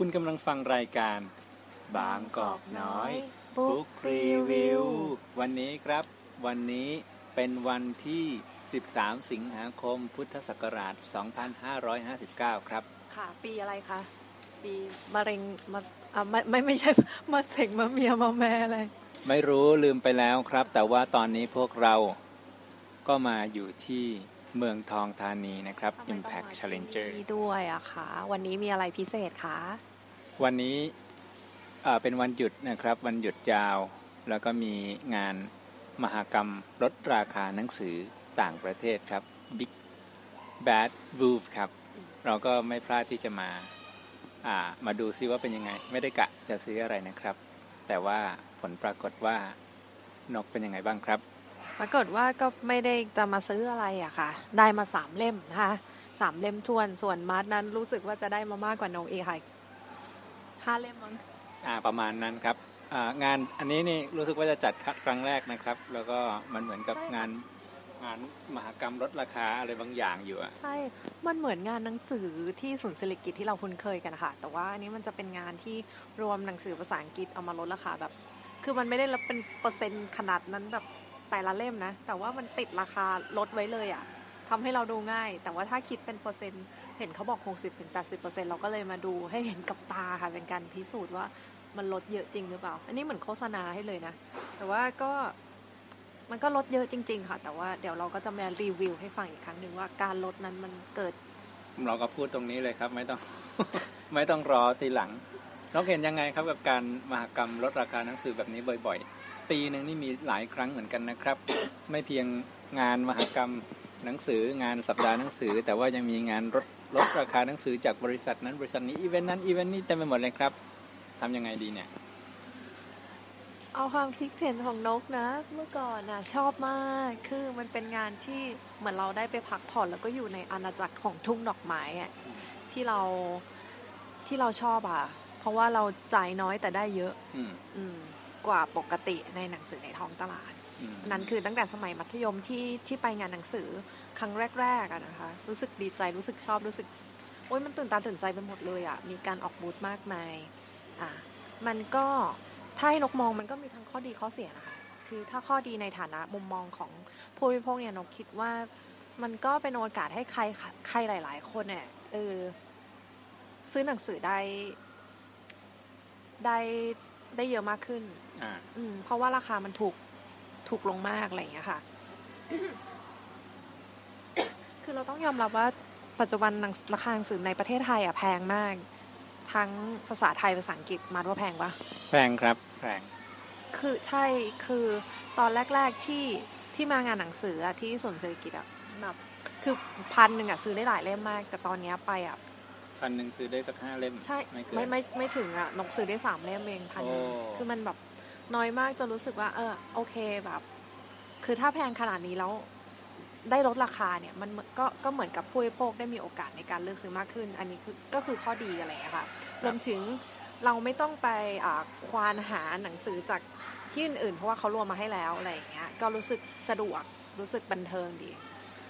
คุณกำลังฟังรายการ บางกอกน้อยบุ๊กรีวิว วันนี้ครับ วันนี้เป็นวันที่ 13 สิงหาคม พุทธศักราช 2559 ครับ ค่ะ ปีอะไรคะ ปีมะเร็งมาอ่าไม่ไม่ไม่ใช่มาเสงมาเมียมาแม่อะไร ไม่รู้ลืมไปแล้วครับ แต่ว่าตอนนี้พวกเราก็มาอยู่ที่ เมืองทองธานีนะครับทำไมต้อง Impact มาที่ Challenger นี่ด้วยอะคะวันนี้มีอะไรพิเศษคะ วันนี้เอ่อเป็นวันหยุดนะครับ วันหยุดยาว แล้วก็มีงานมหกรรมลดราคาหนังสือต่างประเทศครับ Big Bad Wolf ครับ เราก็ไม่พลาดที่จะมาอ่ามาดูซิว่าเป็นยังไง ไม่ได้กะจะซื้ออะไรนะครับ แต่ว่าผลปรากฏว่านกเป็นยังไงบ้างครับ ปรากฏว่าก็ไม่ได้จะมาซื้ออะไรอะค่ะ ได้มาสามเล่มนะคะสามเล่มทวนส่วนมาร์ทนั้นรู้สึกว่าจะได้มามากกว่าน้องเอค่ะห้าเล่มมั้งอ่าประมาณนั้นครับอ่างานอันนี้นี่รู้สึกว่าจะจัดครั้งแรกนะครับ แล้วก็มันเหมือนกับงานงานมหกรรมลดราคาอะไรบางอย่างอยู่อะใช่ มันเหมือนงานหนังสือที่ศูนย์เศรษฐกิจที่เราคุ้นเคยกันนะคะแต่ว่าอันนี้มันจะเป็นงานที่รวมหนังสือภาษาอังกฤษเอามาลดราคาแบบ คือมันไม่ได้รับเป็นเปอร์เซ็นต์ขนาดนั้นแบบ แต่ละเล่มนะ แต่ว่ามันติดราคาลดไว้เลยอะทำให้เราดูง่าย แต่ว่าถ้าคิดเป็นเปอร์เซ็นต์เห็นเขาบอก 60-80%เราก็เลยมาดูให้เห็นกับตาค่ะเป็นการพิสูจน์ว่ามันลดเยอะจริงหรือเปล่า อันนี้เหมือนโฆษณาให้เลยนะ แต่ว่าก็มันก็ลดเยอะจริง ๆ ค่ะ แต่ว่าเดี๋ยวเราก็จะมารีวิวให้ฟังอีกครั้งหนึ่งว่าการลดนั้นมันเกิด เราก็พูดตรงนี้เลยครับ ไม่ต้อง ไม่ต้องรอทีหลังเราเห็นยังไงครับกับการมหกรรมลดราคาหนังสือแบบนี้บ่อย ๆ ปีหนึ่งนี่มีหลายครั้งเหมือนกันนะครับ ไม่เพียงงานมหกรรมหนังสืองานสัปดาห์หนังสือ แต่ว่ายังมีงานลดลดราคาหนังสือจากบริษัทนั้นบริษัทนี้อีเวนต์นั้นอีเวนต์นี้เต็มไปหมดเลยครับทำยังไงดีเนี่ย เอาความคิดเห็นของนกนะ เมื่อก่อนนะชอบมากคือมันเป็นงานที่เหมือนเราได้ไปพักผ่อนแล้วก็อยู่ในอาณาจักรของทุ่งดอกไม้อะที่เราที่เราชอบอะ เพราะว่าเราจ่ายน้อยแต่ได้เยอะ อืมอืม กว่าปกติในหนังสือในท้องตลาดอืมนั้นคือตั้งแต่สมัยมัธยมที่ที่ไปงานหนังสือครั้งแรกๆอะนะคะ รู้สึกดีใจรู้สึกชอบรู้สึกโอ๊ยมันตื่นตาตื่นใจไปหมดเลยอะมีการออกบูธมากมายอะมันก็ถ้าให้นกมองมันก็มีทั้งข้อดีข้อเสียนะคะคือถ้าข้อดีในฐานะมุมมองของผู้บริโภคเนี่ยนกคิดว่ามันก็เป็นโอกาสให้ใครใครหลาย ๆ คนเนี่ยเออซื้อหนังสือได้ได้ได้เยอะมากขึ้น อ่าอืม เพราะว่าราคามันถูกถูกลงมากอะไรอย่างเงี้ยค่ะ คือเราต้องยอมรับว่าปัจจุบันหนังราคาหนังสือในประเทศไทยอะแพงมาก ทั้งภาษาไทยภาษาอังกฤษมาดว่าแพงปะแพงครับแพงคือใช่คือตอนแรก ๆที่ที่มางานหนังสืออะที่ศูนย์เศรษฐกิจอะแบบคือพันหนึ่งอะซื้อได้หลายเล่มมาก แต่ตอนเนี้ยไปอะพันหนึ่งซื้อได้สักห้าเล่ม ใช่ ไม่เกินไม่ไม่ไม่ถึงอะนกซื้อได้สามเล่มเองพันหนึ่งโอ้คือมันแบบ น้อยมากจนรู้สึกว่า เออโอเคแบบ คือถ้าแพงขนาดนี้แล้วได้ลดราคาเนี่ยมันก็ก็เหมือนกับผู้บริโภคได้มีโอกาสในการเลือกซื้อมากขึ้น อันนี้คือก็คือข้อดีอะไรอย่างเงี้ยค่ะรวมถึงเราไม่ต้องไปควานหาหนังสือจากที่อื่นๆเพราะว่าเขารวมมาให้แล้วอะไรอย่างเงี้ยก็รู้สึกสะดวกรู้สึกบันเทิงดี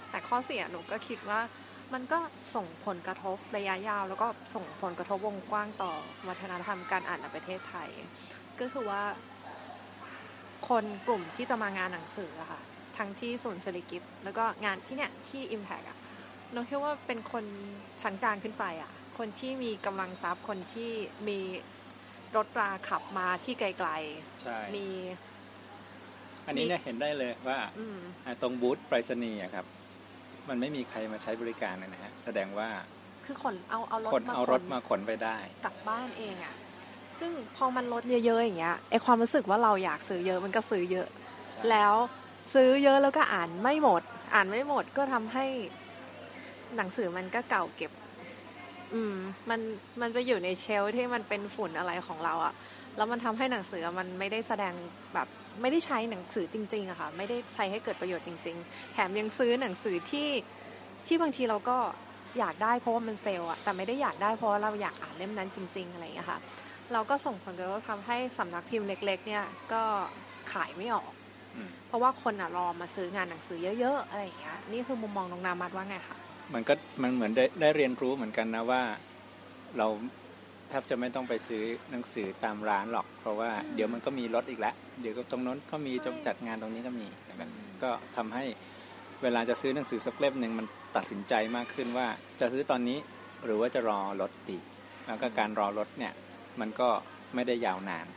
แต่ข้อเสียหนูก็คิดว่ามันก็ส่งผลกระทบระยะยาว แล้วก็ส่งผลกระทบวงกว้างต่อวัฒนธรรมการอ่านในประเทศไทย ก็คือว่า คนกลุ่มที่จะมางานหนังสืออะค่ะ ทั้งที่ศูนย์เศรษฐกิจ แล้วก็งานที่เนี่ยที่ Impact อะน้องคิดว่าเป็นคนชั้นกลางขึ้นไปอะคนที่มีกำลังทรัพย์คนที่มีรถราขับมาที่ไกลใช่ๆมี อันนี้เนี่ยเห็นได้เลยว่าอืมอ่าตรงบูธไปรษณีย์อะครับ มันไม่มีใครมาใช้บริการเลยนะฮะแสดงว่าคือขนเอาเอารถคนมาเอาขรนถมาขนไปได้ กลับบ้านเองอะ ซึ่งพอมันลดเยอะๆอย่างเงี้ยไอความรู้สึกว่าเราอยากซื้อเยอะมันก็ซื้อเยอะใช่แล้วซื้อเยอะแล้วก็อ่านไม่หมด อ่านไม่หมดก็ทำให้หนังสือมันก็เก่าเก็บ อืม มันมันไปอยู่ในเชลฟ์ที่มันเป็นฝุ่นอะไรของเราอะแล้วมันทำให้หนังสือมันไม่ได้แสดงแบบไม่ได้ใช้หนังสือจริงๆอะค่ะ ไม่ได้ใช้ให้เกิดประโยชน์จริง ๆ แถมยังซื้อหนังสือที่ที่บางทีเราก็อยากได้เพราะว่ามันเซลล์อะแต่ไม่ได้อยากได้เพราะว่าเราอยากอ่านเล่มนั้นจริง ๆ อะไรอย่างเงี้ยค่ะ เราก็ส่งผลกระทบทำให้สำนักพิมพ์เล็ก ๆ เนี่ย ก็ขายไม่ออกอืมเพราะว่าคนอะรอมาซื้องานหนังสือเยอะๆอะไรอย่างเงี้ยนี่คือมุมมองน้องนามัดว่าไงคะมันก็มันเหมือนได้ได้เรียนรู้เหมือนกันนะว่า เราแทบจะไม่ต้องไปซื้อหนังสือตามร้านหรอก เพราะว่าเดี๋ยวมันก็มีรถอีกแล้วเดี๋ยวก็ตรงนั้นก็มีจจัดงานตรงนี้ก็มีแบบก็ทำให้เวลาจะซื้อหนังสือสักเล่มหนึ่งมันตัดสินใจมากขึ้นว่าจะซื้อตอนนี้หรือว่าจะรอรถดีแล้วก็การรอรถเนี่ย มันก็ไม่ได้ยาวนาน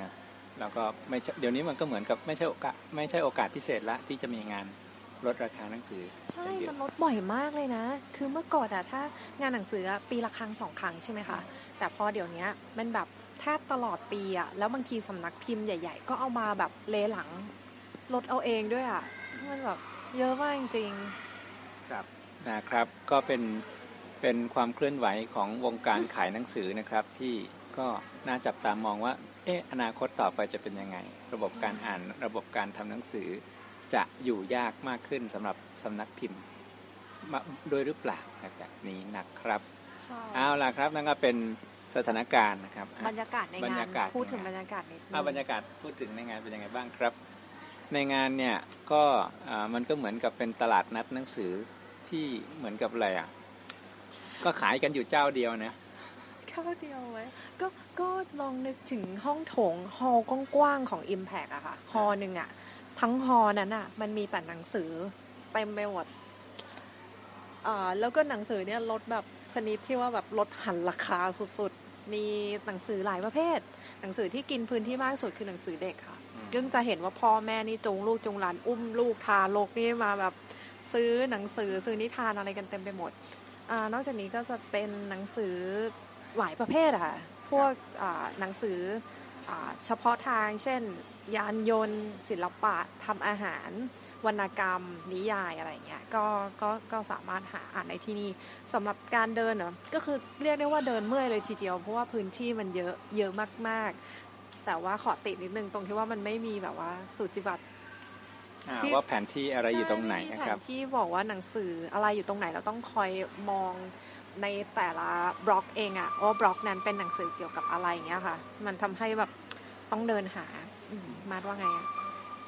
นะแล้วก็ไม่เดี๋ยวนี้มันก็เหมือนกับไม่ใช่โอกาสไม่ใช่โอกาสพิเศษละที่จะมีงานลดราคาหนังสือ ใช่มันลดบ่อยมากเลยนะ คือเมื่อก่อนอะถ้างานหนังสือปีละครั้งสองครั้งใช่ไหมคะ แต่พอเดี๋ยวนี้มันแบบแทบตลอดปีอะแล้วบางทีสำนักพิมพ์ใหญ่ ๆ ก็เอามาแบบเลหลังลดเอาเองด้วยอะมันแบบเยอะมากจริงๆครับนะครับก็เป็น เป็นความเคลื่อนไหวของวงการขายหนังสือนะครับ ที่ก็น่าจับตามองว่าเอออนาคตต่อไปจะเป็นยังไง ระบบการอ่านระบบการทำหนังสือ จะอยู่ยากมากขึ้นสำหรับสำนักพิมพ์โดยหรือเปล่าแบบนี้นะครับเอาล่ะครับนั่นก็เป็นสถานการณ์นะครับ บรรยากาศในงานพูดถึงบรรยากาศนิดนึงบรรยากาศพูดถึงในงานเป็นยังไงบ้างครับ ในงานเนี่ยก็มันก็เหมือนกับเป็นตลาดนัดหนังสือที่เหมือนกับอะไรอะ ก็ขายกันอยู่เจ้าเดียวนะเจ้าเดียวไว้ก็ก็ลองนึกถึงห้องโถงฮอลกว้างๆของ Impact อะค่ะฮอหนึ่งอะทั้งฮอนั้นอะมันมีแต่หนังสือเต็มไปหมดอ่าแล้วก็หนังสือเนี่ยลดแบบชนิดที่ว่าแบบลดหันราคาสุดๆ มีหนังสือหลายประเภท หนังสือที่กินพื้นที่มากสุดคือหนังสือเด็กค่ะซึ่งจะเห็นว่าพ่อแม่นี่จงลูกจงหลานอุ้มลูกทารกนี่มาแบบซื้อหนังสือซื้อนิทานอะไรกันเต็มไปหมด อนอกจากนี้ก็จะเป็นหนังสือหลายประเภทอะค่ะ พวกหนังสือเฉพาะทาง เช่น ยานยนต์ ศิลปะทำอาหาร วรรณกรรม นิยายอะไรเงี้ยก็ก็ก็สามารถหาอ่านในที่นี่สำหรับการเดินเนาะก็คือเรียกได้ว่าเดินเมื่อยเลยทีเดียว เพราะว่าพื้นที่มันเยอะเยอะมากๆ แต่ว่าขอติดนิดนึงตรงที่ว่ามันไม่มีแบบว่าสูจิบัตร ว่าแผนที่อะไรอยู่ตรงไหนนะครับแผนที่บอกว่าหนังสืออะไรอยู่ตรงไหนเราต้องคอยมองในแต่ละบล็อกเองอะว่าบล็อกนั้นเป็นหนังสือเกี่ยวกับอะไรเงี้ยค่ะ มันทำให้แบบต้องเดินหามาว่าไงอะ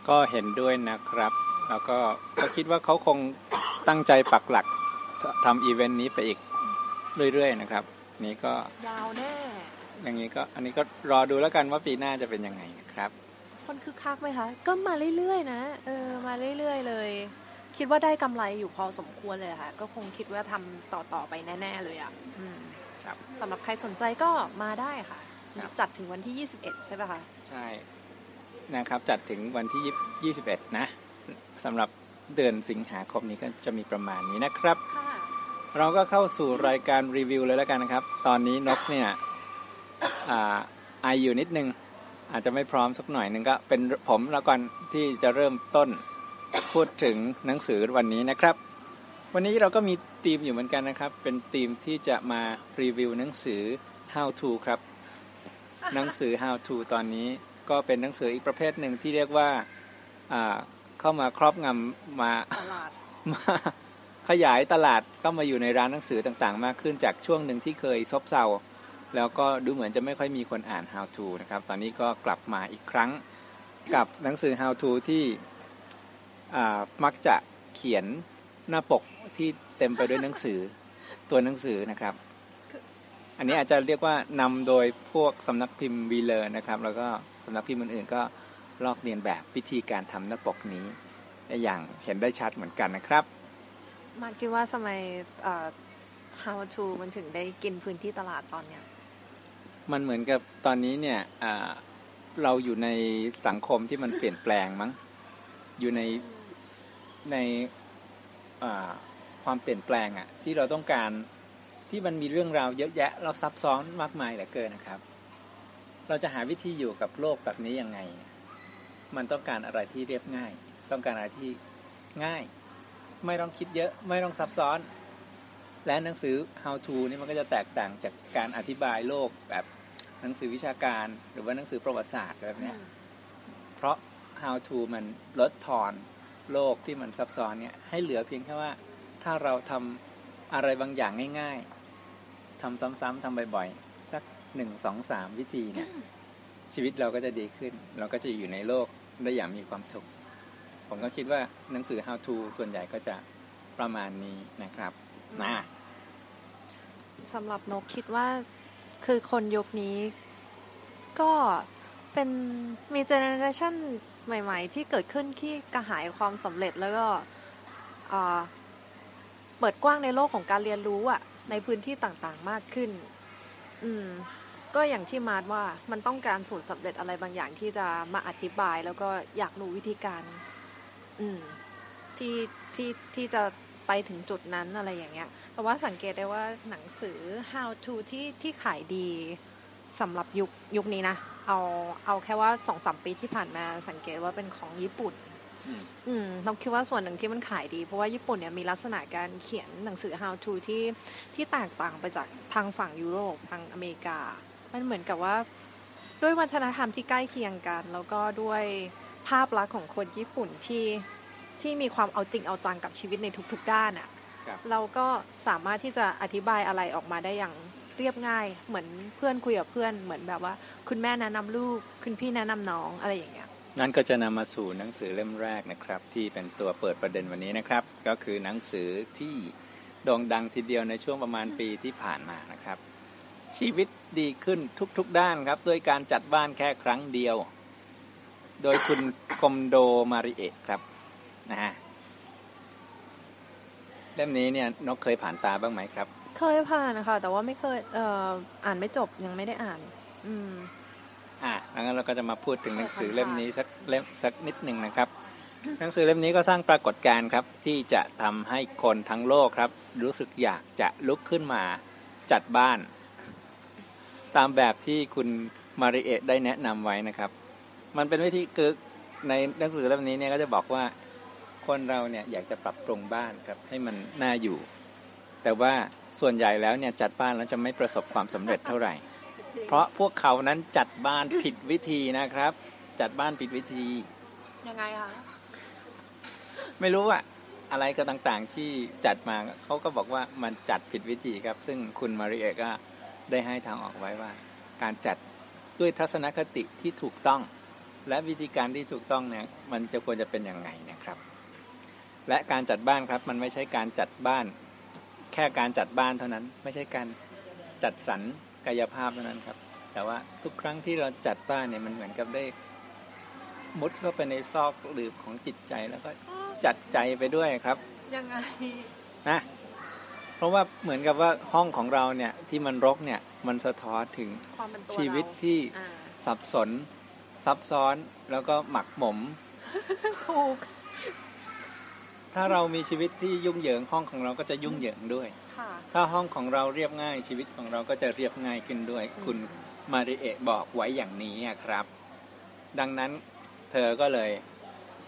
ก็เห็นด้วยนะครับ แล้วก็ก็คิดว่าเขาคงตั้งใจปักหลักทำอีเวนต์นี้ไปอีกเรื่อยๆนะครับ นี่ก็ยาวแน่อย่างนี้ก็อันนี้ก็รอดูแล้วกันว่าปีหน้าจะเป็นยังไงนะครับ คนคึกคักไหมคะ ก็มาเรื่อยๆนะ เออ มาเรื่อยๆเลย คิดว่าได้กำไรอยู่พอสมควรเลยค่ะ ก็คงคิดว่าทำต่อๆไปแน่ ๆ เลยอะครับสำหรับใครสนใจก็มาได้ค่ะ จัดถึงวันที่ 21 ใช่ไหมคะ ใช่ นะครับ จัดถึงวันที่ 21 นะสำหรับเดือนสิงหาคมนี้ก็จะมีประมาณนี้นะครับ เราก็เข้าสู่รายการรีวิวเลยแล้วกันนะครับ ตอนนี้นกเนี่ยอ่าไออยู่นิดนึง อาจจะไม่พร้อมสักหน่อยหนึ่งก็เป็นผมแล้วกันที่จะเริ่มต้นพูดถึงหนังสือวันนี้นะครับ วันนี้เราก็มีธีมอยู่เหมือนกันนะครับ เป็นธีมที่จะมารีวิวหนังสือ how to ครับ หนังสือ how to ตอนนี้ก็เป็นหนังสืออีกประเภทหนึ่งที่เรียกว่าเข้ามาครอบงำมามาขยายตลาดก็มาอยู่ในร้านหนังสือต่างๆ มากขึ้นจากช่วงหนึ่งที่เคยซบเซา แล้วก็ดูเหมือนจะไม่ค่อยมีคนอ่าน how to นะครับ ตอนนี้ก็กลับมาอีกครั้งกับหนังสือ how to ที่มักจะเขียนหน้าปกที่เต็มไปด้วยหนังสือตัวหนังสือนะครับ อันนี้อาจจะเรียกว่านำโดยพวกสำนักพิมพ์วีเลอร์นะครับ แล้วก็สำนักพิมพ์อื่นๆก็ลอกเรียนแบบวิธีการทำหน้าปกนี้อย่างเห็นได้ชัดเหมือนกันนะครับมาคิดว่าทำไม how to มันถึงได้กินพื้นที่ตลาดตอนเนี้ย มันเหมือนกับตอนนี้เนี่ยเราอยู่ในสังคมที่มันเปลี่ยนแปลงมั้ง อยู่ในในความเปลี่ยนแปลงอะ่ะ ที่เราต้องการที่มันมีเรื่องราวเยอะแยะ เราซับซ้อนมากมายเหลือเกินนะครับ เราจะหาวิธีอยู่กับโลกแบบนี้ยังไง มันต้องการอะไรที่เรียบง่าย ต้องการอะไรที่ง่าย ไม่ต้องคิดเยอะ ไม่ต้องซับซ้อนและหนังสือ how to นี่มันก็จะแตกต่างจากการอธิบายโลกแบบ หนังสือวิชาการหรือว่าหนังสือประวัติศาสตร์แบบนี้เพราะ how to มันลดทอนโลกที่มันซับซ้อนเนี่ยให้เหลือเพียงแค่ว่า ถ้าเราทำอะไรบางอย่างง่าย ๆทำซ้ำๆทำบ่อยๆ สักหนึ่งสองสามวิธีเนี่ยชีวิตเราก็จะดีขึ้น เราก็จะอยู่ในโลกได้อย่างมีความสุข ผมก็คิดว่าหนังสือ how to ส่วนใหญ่ก็จะประมาณนี้นะครับนะสำหรับนกคิดว่า คือคนยุคนี้ก็เป็นมีเจเนอเรชันใหม่ ๆ ที่เกิดขึ้นที่กระหายความสำเร็จแล้วก็เปิดกว้างในโลกของการเรียนรู้อะในพื้นที่ต่างๆมากขึ้น อืม ก็อย่างที่มาร์ว่ามันต้องการสูตรสำเร็จอะไรบางอย่างที่จะมาอธิบายแล้วก็อยากรู้วิธีการ อืม ที่ที่ที่จะไปถึงจุดนั้นอะไรอย่างเงี้ย แต่ว่าสังเกตได้ว่าหนังสือ how to ที่ที่ขายดีสำหรับยุคยุคนี้นะ เอาเอาแค่ว่าสองสามปีที่ผ่านมาสังเกตว่าเป็นของญี่ปุ่น อืมเราคิดว่าส่วนหนึ่งที่มันขายดี เพราะว่าญี่ปุ่นเนี่ยมีลักษณะการเขียนหนังสือ how to ที่ที่แตกต่างไปจากทางฝั่งยุโรปทางอเมริกา มันเหมือนกับว่า ด้วยวัฒนธรรมที่ใกล้เคียงกัน แล้วก็ด้วยภาพลักษณ์ของคนญี่ปุ่นที่ที่มีความเอาจริงเอาจังกับชีวิตในทุก ๆ ด้านอะ่ะ เราก็สามารถที่จะอธิบายอะไรออกมาได้อย่างเรียบง่าย เหมือนเพื่อนคุยกับเพื่อนเหมือนแบบว่า คุณแม่แนะนำลูก คุณพี่แนะนำน้องอะไรอย่างเงี้ยนั่นก็จะนำมาสู่หนังสือเล่มแรกนะครับ ที่เป็นตัวเปิดประเด็นวันนี้นะครับ ก็คือหนังสือที่โด่งดังทีเดียวในช่วงประมาณปีที่ผ่านมานะครับ ชีวิตดีขึ้นทุกๆด้านครับด้วยการจัดบ้านแค่ครั้งเดียว โดยคุณคมโดมาริเอะครับนะฮะ เล่มนี้เนี่ยนกเคยผ่านตาบ้างไหมครับ เคยผ่านนะคะแต่ว่าไม่เคยเอ่ออ่านไม่จบยังไม่ได้อ่าน อืมอะงั้นเราก็จะมาพูดถึงหนังสือเล่มนี้สักเล่มสักนิดหนึ่งนะครับ หนังสือเล่มนี้ก็สร้างปรากฏการณ์ครับ ที่จะทำให้คนทั้งโลกครับ รู้สึกอยากจะลุกขึ้นมาจัดบ้าน ตามแบบที่คุณมาริเอะได้แนะนำไว้นะครับ มันเป็นวิธีคือในหนังสือเล่มนี้เนี่ยก็จะบอกว่า คนเราเนี่ยอยากจะปรับปรุงบ้านครับให้มันน่าอยู่ แต่ว่าส่วนใหญ่แล้วเนี่ยจัดบ้านแล้วจะไม่ประสบความสำเร็จเท่าไหร่ เพราะพวกเขานั้นจัดบ้านผิดวิธีนะครับ จัดบ้านผิดวิธี ยังไงคะไม่รู้อะอะไรก็ต่างๆที่จัดมาเขาก็บอกว่ามันจัดผิดวิธีครับ ซึ่งคุณมาริเอก็ได้ให้ทางออกไว้ว่า การจัดด้วยทัศนคติที่ถูกต้อง และวิธีการที่ถูกต้องเนี่ยมันจะควรจะเป็นอย่างไงนะครับ และการจัดบ้านครับ มันไม่ใช่การจัดบ้าน แค่การจัดบ้านเท่านั้น ไม่ใช่การจัดสรรกายภาพเท่านั้นครับ แต่ว่าทุกครั้งที่เราจัดบ้านเนี่ยมันเหมือนกับได้มุดเข้าไปในซอกหลืบของจิตใจแล้วก็จัดใจไปด้วยครับยังไงนะเพราะว่าเหมือนกับว่าห้องของเราเนี่ยที่มันรกเนี่ยมันสะท้อนถึงชีวิตที่สับสนซับซ้อนแล้วก็หมักหมมถูก ถ้าเรามีชีวิตที่ยุ่งเหยิงห้องของเราก็จะยุ่งเหยิงด้วย ถ้าห้องของเราเรียบง่ายชีวิตของเราก็จะเรียบง่ายขึ้นด้วย คุณมาริเอะบอกไว้อย่างนี้ครับ ดังนั้นเธอก็เลย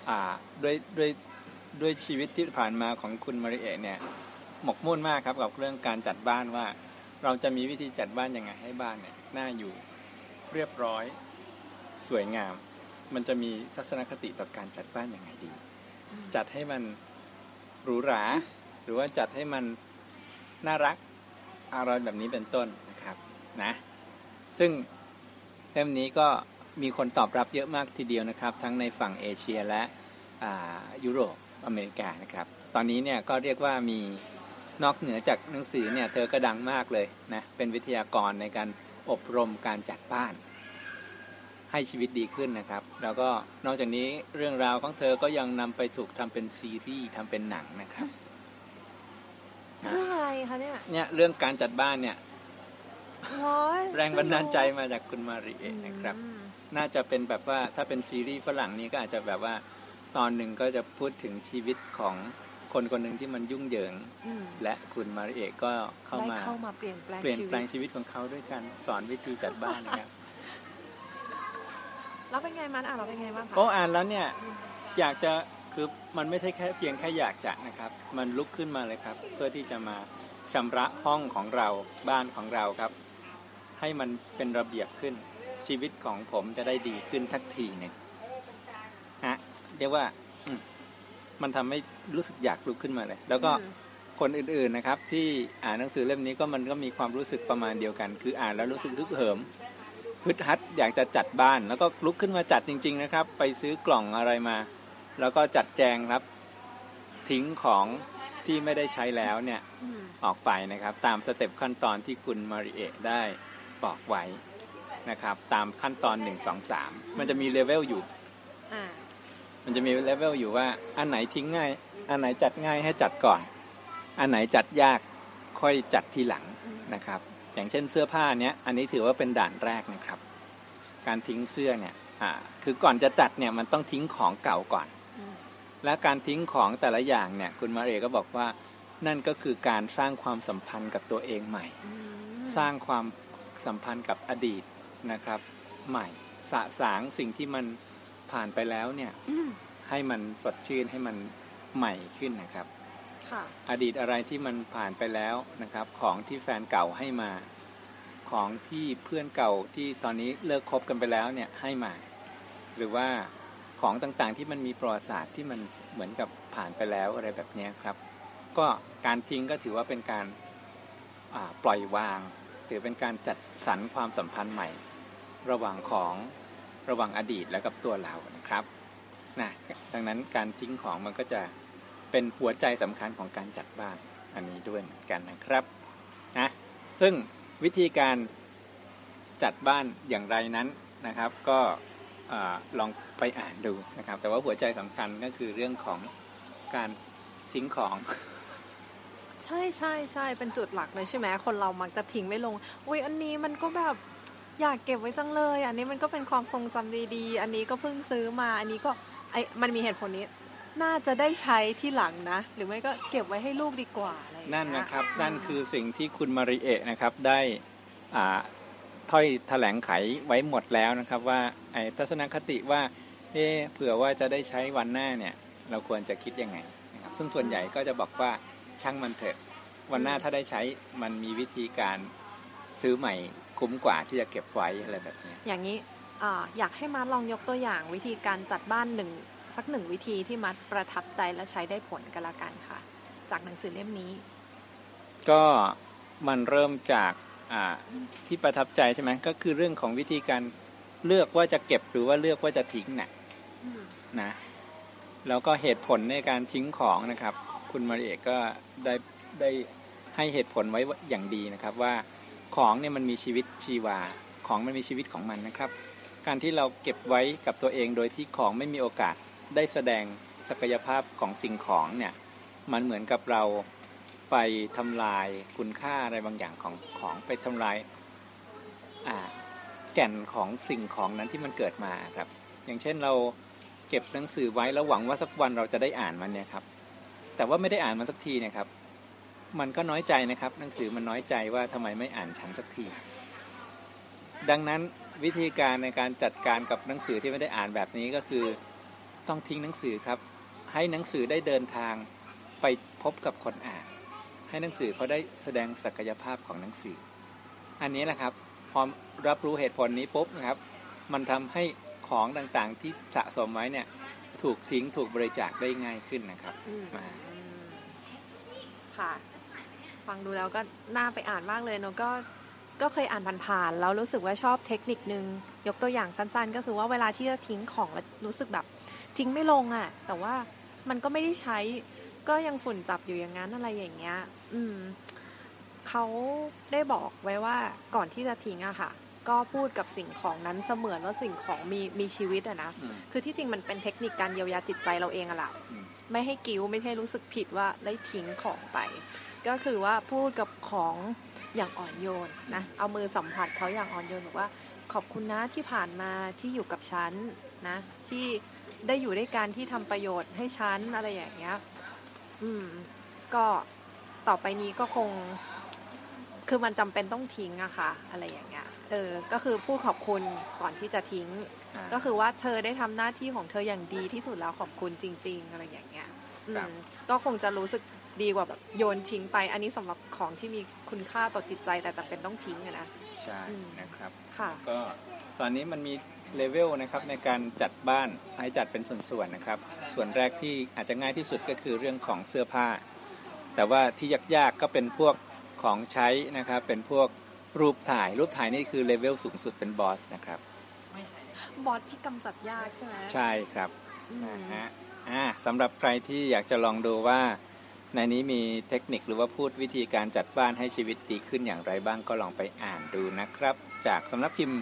อ่าด้วยด้วยด้วยชีวิตที่ผ่านมาของคุณมาริเอะเนี่ยหมกมุ่นมากครับกับเรื่องการจัดบ้านว่า เราจะมีวิธีจัดบ้านยังไงให้บ้านเนี่ยน่าอยู่เรียบร้อยสวยงาม มันจะมีทัศนคติต่อการจัดบ้านยังไงดี จัดให้มัน หรูหรา หรือว่าจัดให้มันน่ารักอะไรแบบนี้เป็นต้นนะครับนะซึ่งเล่มนี้ก็มีคนตอบรับเยอะมากทีเดียวนะครับ ทั้งในฝั่งเอเชียและยุโรปอเมริกานะครับ ตอนนี้เนี่ยก็เรียกว่ามีนอกเหนือจากหนังสือเนี่ยเธอก็ดังมากเลยนะเป็นวิทยากรในการอบรมการจัดบ้าน ให้ชีวิตดีขึ้นนะครับ แล้วก็นอกจากนี้เรื่องราวของเธอก็ยังนำไปถูกทำเป็นซีรีส์ทำเป็นหนังนะครับเรื่องอะไรคะเนี่ยเนี่ยเรื่องการจัดบ้านเนี่ยแรงบันดาลใจมาจากคุณมาริเอนะครับ น่าจะเป็นแบบว่าถ้าเป็นซีรีส์ฝรั่งนี้ก็อาจจะแบบว่าตอนหนึ่งก็จะพูดถึงชีวิตของคนคนหนึ่งที่มันยุ่งเหยิง และคุณมาริเอก็เข้ามาเปลี่ยนแปลงเปลี่ยนแปลงชีวิตของเขาด้วยการสอนวิธีจัดบ้านนะครับ แล้วเป็นไงมันอ่านเราเป็นไงบ้างคะโอ้อ่านแล้วเนี่ยอยากจะคือมันไม่ใช่แค่เพียงแค่อยากจะนะครับ มันลุกขึ้นมาเลยครับ เพื่อที่จะมาชำระห้องของเราบ้านของเราครับ ให้มันเป็นระเบียบขึ้นชีวิตของผมจะได้ดีขึ้นสักทีหนึ่งฮะเรียกว่ามันทำให้รู้สึกอยากลุกขึ้นมาเลย แล้วก็คนอื่นๆนะครับ ที่อ่านหนังสือเล่มนี้ก็มันก็มีความรู้สึกประมาณเดียวกัน คืออ่านแล้วรู้สึกฮึกเหิม ฮึดฮัดอยากจะจัดบ้าน แล้วก็ลุกขึ้นมาจัดจริง ๆ นะครับ ไปซื้อกล่องอะไรมา แล้วก็จัดแจงครับ ทิ้งของที่ไม่ได้ใช้แล้วเนี่ยออกไปนะครับ ตาม step ขั้นตอนที่คุณมาริเอะได้บอกไว้นะครับ ตามขั้นตอน1 2 3มันจะมีเลเวลอยู่อ่ามันจะมีเลเวลอยู่ว่า อันไหนทิ้งง่าย อันไหนจัดง่ายให้จัดก่อน อันไหนจัดยากค่อยจัดทีหลังนะครับ อย่างเช่นเสื้อผ้าเนี้ยอันนี้ถือว่าเป็นด่านแรกนะครับ การทิ้งเสื้อเนี่ยอ่าคือก่อนจะจัดเนี่ยมันต้องทิ้งของเก่าก่อนอืมและการทิ้งของแต่ละอย่างเนี่ยคุณมาเรก็บอกว่านั่นก็คือการสร้างความสัมพันธ์กับตัวเองใหม่อืมสร้างความสัมพันธ์กับอดีตนะครับ ใหม่สะสางสิ่งที่มันผ่านไปแล้วเนี่ยอืมให้มันสดชื่นให้มันใหม่ขึ้นนะครับค่ะ อดีตอะไรที่มันผ่านไปแล้วนะครับ ของที่แฟนเก่าให้มา ของที่เพื่อนเก่าที่ตอนนี้เลิกคบกันไปแล้วเนี่ยให้มา หรือว่าของต่างๆที่มันมีประวัติศาสตร์ที่มันเหมือนกับผ่านไปแล้วอะไรแบบนี้ครับ ก็การทิ้งก็ถือว่าเป็นการาปล่อยวาง ถือเป็นการจัดสรรความสัมพันธ์ใหม่ ระหว่างของระหว่างอดีตและกับตัวเรานะครับนะดังนั้นการทิ้งของมันก็จะ เป็นหัวใจสำคัญของการจัดบ้านอันนี้ด้วยเหมือนกันนะครับนะซึ่งวิธีการจัดบ้านอย่างไรนั้นนะครับ ก็อลองไปอ่านดูนะครับ แต่ว่าหัวใจสำคัญก็คือเรื่องของการทิ้งของใช่ใช่ใช่เป็นจุดหลักเลยใช่ไหมคนเรามักจะทิ้งไม่ลงอุ้ยอันนี้มันก็แบบอยากเก็บไว้จังเลย อันนี้มันก็เป็นความทรงจำดีๆ อันนี้ก็เพิ่งซื้อมา อันนี้ก็ไอมันมีเหตุผลนี้ น่าจะได้ใช้ที่หลังนะ หรือไม่ก็เก็บไว้ให้ลูกดีกว่าอะไรอย่างเงี้ยนั่นนะครับ นั่นคือสิ่งที่คุณมาริเอะนะครับได้อ่าถ้อยแถลงไขไว้หมดแล้วนะครับ ว่าไอ้ทัศนคติว่าเอ๊ะเผื่อว่าจะได้ใช้วันหน้าเนี่ย เราควรจะคิดยังไงนะครับซึ่งส่วนใหญ่ก็จะบอกว่าช่างมันเถอะวันหน้าถ้าได้ใช้มันมีวิธีการซื้อใหม่คุ้มกว่าที่จะเก็บไว้อะไรแบบเนี้ยอย่างนี้อ่าอยากให้มัดลองยกตัวอย่างวิธีการจัดบ้านหนึ่ง สักหนึ่งวิธีที่มัดประทับใจและใช้ได้ผลกันละกันค่ะ จากหนังสือเล่มนี้ ก็มันเริ่มจากอ่าที่ประทับใจใช่ไหมก็คือเรื่องของวิธีการเลือกว่าจะเก็บหรือว่าเลือกว่าจะทิ้งน่ะนะแล้วก็เหตุผลในการทิ้งของนะครับ คุณมาริเอกก็ได้ได้ให้เหตุผลไว้อย่างดีนะครับ ว่าของเนี่ยมันมีชีวิตชีวาของมันมีชีวิตของมันนะครับ การที่เราเก็บไว้กับตัวเองโดยที่ของไม่มีโอกาส ได้แสดงศักยภาพของสิ่งของเนี่ยมันเหมือนกับเราไปทำลายคุณค่าอะไรบางอย่างของของไปทำลายอ่าแก่นของสิ่งของนั้นที่มันเกิดมาครับ อย่างเช่นเราเก็บหนังสือไว้แล้วหวังว่าสักวันเราจะได้อ่านมันเนี่ยครับ แต่ว่าไม่ได้อ่านมันสักทีเนี่ยครับ มันก็น้อยใจนะครับ หนังสือมันน้อยใจว่าทำไมไม่อ่านฉันสักที ดังนั้นวิธีการในการจัดการกับหนังสือที่ไม่ได้อ่านแบบนี้ก็คือ ต้องทิ้งหนังสือครับ ให้หนังสือได้เดินทางไปพบกับคนอ่าน ให้หนังสือเขาได้แสดงศักยภาพของหนังสือ อันนี้แหละครับพอรับรู้เหตุผลนี้ปุ๊บนะครับ มันทำให้ของต่างๆที่สะสมไว้เนี่ยถูกทิ้งถูกบริจาคได้ง่ายขึ้นนะครับอืมมาค่ะ ฟังดูแล้วก็น่าไปอ่านมากเลยเนอะก็ก็เคยอ่านผ่านๆแล้วรู้สึกว่าชอบเทคนิคนึง ยกตัวอย่างสั้นๆ ก็คือว่าเวลาที่จะทิ้งของแล้วรู้สึกแบบ ทิ้งไม่ลงอะ่ะ แต่ว่ามันก็ไม่ได้ใช้ ก็ยังฝุ่นจับอยู่อย่างนั้นอะไรอย่างเงี้ย อืมเขาได้บอกไว้ว่าก่อนที่จะทิ้งอะค่ะ ก็พูดกับสิ่งของนั้นเสมือนว่าสิ่งของมีมีชีวิตอะนะอืมคือที่จริงมันเป็นเทคนิคการเยียวยาจิตใจเราเองอะล่ะอืมไม่ให้กิ้วไม่ให้รู้สึกผิดว่าได้ทิ้งของไป ก็คือว่าพูดกับของอย่างอ่อนโยนนะ เอามือสัมผัสเขาอย่างอ่อนโยนบอกว่า ขอบคุณนะที่ผ่านมาที่อยู่กับฉันนะ ที่ ได้อยู่ด้วยการที่ทำประโยชน์ให้ฉันอะไรอย่างเงี้ย อืม ก็ต่อไปนี้ก็คง คือมันจำเป็นต้องทิ้งอะค่ะ อะไรอย่างเงี้ย เออ ก็คือพูดขอบคุณก่อนที่จะทิ้งอ่าก็คือว่าเธอได้ทำหน้าที่ของเธออย่างดีที่สุดแล้วขอบคุณจริง ๆ อะไรอย่างเงี้ย อืครับมก็คงจะรู้สึกดีกว่าแบบโยนทิ้งไป อันนี้สำหรับของที่มีคุณค่าต่อจิตใจแต่จำเป็นต้องทิ้งอะนะ ใช่อืมนะครับ ค่ะ ก็ตอนนี้มันมี เลเวลนะครับในการจัดบ้านให้จัดเป็นส่วนๆนะครับ ส่วนแรกที่อาจจะง่ายที่สุดก็คือเรื่องของเสื้อผ้า แต่ว่าที่ยากๆก็เป็นพวกของใช้นะครับ เป็นพวกรูปถ่าย รูปถ่ายนี่คือเลเวลสูงสุดเป็นบอสนะครับบอสที่กำจัดยากใช่ไหมใช่ครับอืมนะฮะอ่าสำหรับใครที่อยากจะลองดูว่า ในนี้มีเทคนิคหรือว่าพูดวิธีการจัดบ้านให้ชีวิตดีขึ้นอย่างไรบ้างก็ลองไปอ่านดูนะครับ จากสำนักพิมพ์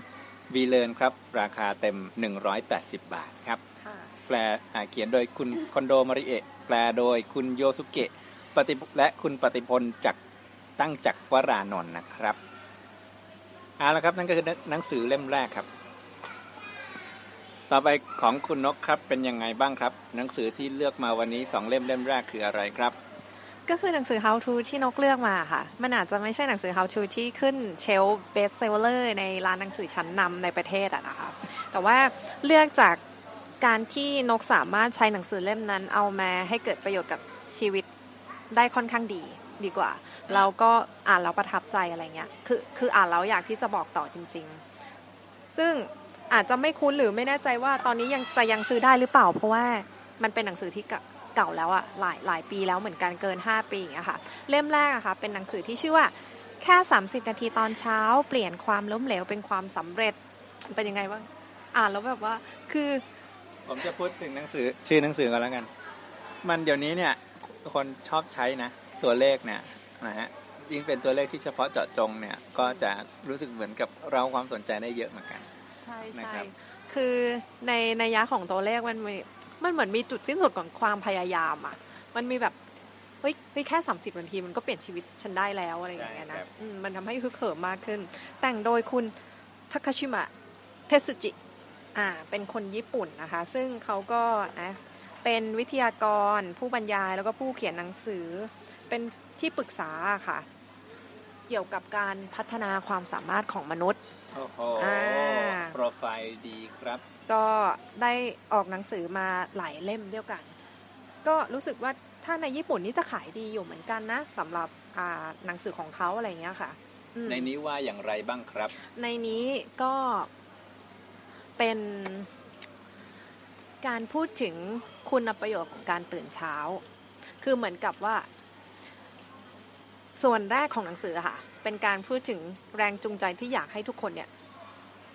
วีเลนครับ ราคาเต็ม 180 บาทครับค่ะแปลอ่าเขียนโดยคุณคอนโดมาริเอะ แปลโดยคุณโยสุเกะปฏิและคุณปฏิพลจากตั้งจักรวรานนท์นะครับเอาละครับนั่นก็คือหนังสือเล่มแรกครับ ต่อไปของคุณนกครับเป็นยังไงบ้างครับ หนังสือที่เลือกมาวันนี้สองเล่มเล่มแรกคืออะไรครับ ก็คือหนังสือ How to ที่นกเลือกมาค่ะ มันอาจจะไม่ใช่หนังสือ How to ที่ขึ้นเชลเบสเซลเลอร์ในร้านหนังสือชั้นนำในประเทศอะนะคะ แต่ว่าเลือกจากการที่นกสามารถใช้หนังสือเล่มนั้น เอามาให้เกิดประโยชน์กับชีวิตได้ค่อนข้างดีดีกว่า เราก็อ่านแล้วประทับใจอะไรเงี้ย คือคืออ่านแล้วอยากที่จะบอกต่อจริง ๆ ซึ่งอาจจะไม่คุ้นหรือไม่แน่ใจว่าตอนนี้ยังจะยังซื้อได้หรือเปล่า เพราะว่ามันเป็นหนังสือที่ เก่าเก่าแล้วอะหลายหลายปีแล้วเหมือนกันเกิน 5 ปีอย่างเงี้ยค่ะ เล่มแรกอะค่ะเป็นหนังสือที่ชื่อว่าแค่ 30 นาทีตอนเช้า เปลี่ยนความล้มเหลวเป็นความสำเร็จเป็นยังไงบ้างอ่านแล้วแบบว่าคือผมจะพูดถึงหนังสือชื่อหนังสือก่อนแล้วกัน มันเดี๋ยวนี้เนี่ยคนชอบใช้นะ ตัวเลขเนี่ยนะฮะยิ่งเป็นตัวเลขที่เฉพาะเจาะจงเนี่ยก็จะรู้สึกเหมือนกับเราความสนใจได้เยอะเหมือนกัน ใช่นะใช่ครับคือในในยะของตัวเลขมัน มีมันเหมือนมีจุดสิ้นสุดของความพยายามอะ มันมีแบบเฮ้ยเฮ้ยแค่ 30นาทีมันก็เปลี่ยนชีวิตฉันได้แล้วอะไรอย่างเงี้ยใช่ครันะบอืมมันทำให้ฮึกเหิมมากขึ้น แต่งโดยคุณทาคาชิมะเทสุจิอ่าเป็นคนญี่ปุ่นนะคะ ซึ่งเขาก็นะเป็นวิทยากรผู้บรรยายแล้วก็ผู้เขียนหนังสือ เป็นที่ปรึกษาค่ะ เกี่ยวกับการพัฒนาความสามารถของมนุษย์ โอ้โหอ่าโปรไฟล์ดีครับ ก็ได้ออกหนังสือมาหลายเล่มเดียวกัน ก็รู้สึกว่าถ้าในญี่ปุ่นนี่จะขายดีอยู่เหมือนกันนะสำหรับอ่าหนังสือของเขาอะไรอย่างเงี้ยค่ะอืมในนี้ว่าอย่างไรบ้างครับ ในนี้ก็เป็นการพูดถึงคุณประโยชน์ของการตื่นเช้า คือเหมือนกับว่า ส่วนแรกของหนังสืออะค่ะ เป็นการพูดถึงแรงจูงใจที่อยากให้ทุกคนเนี่ย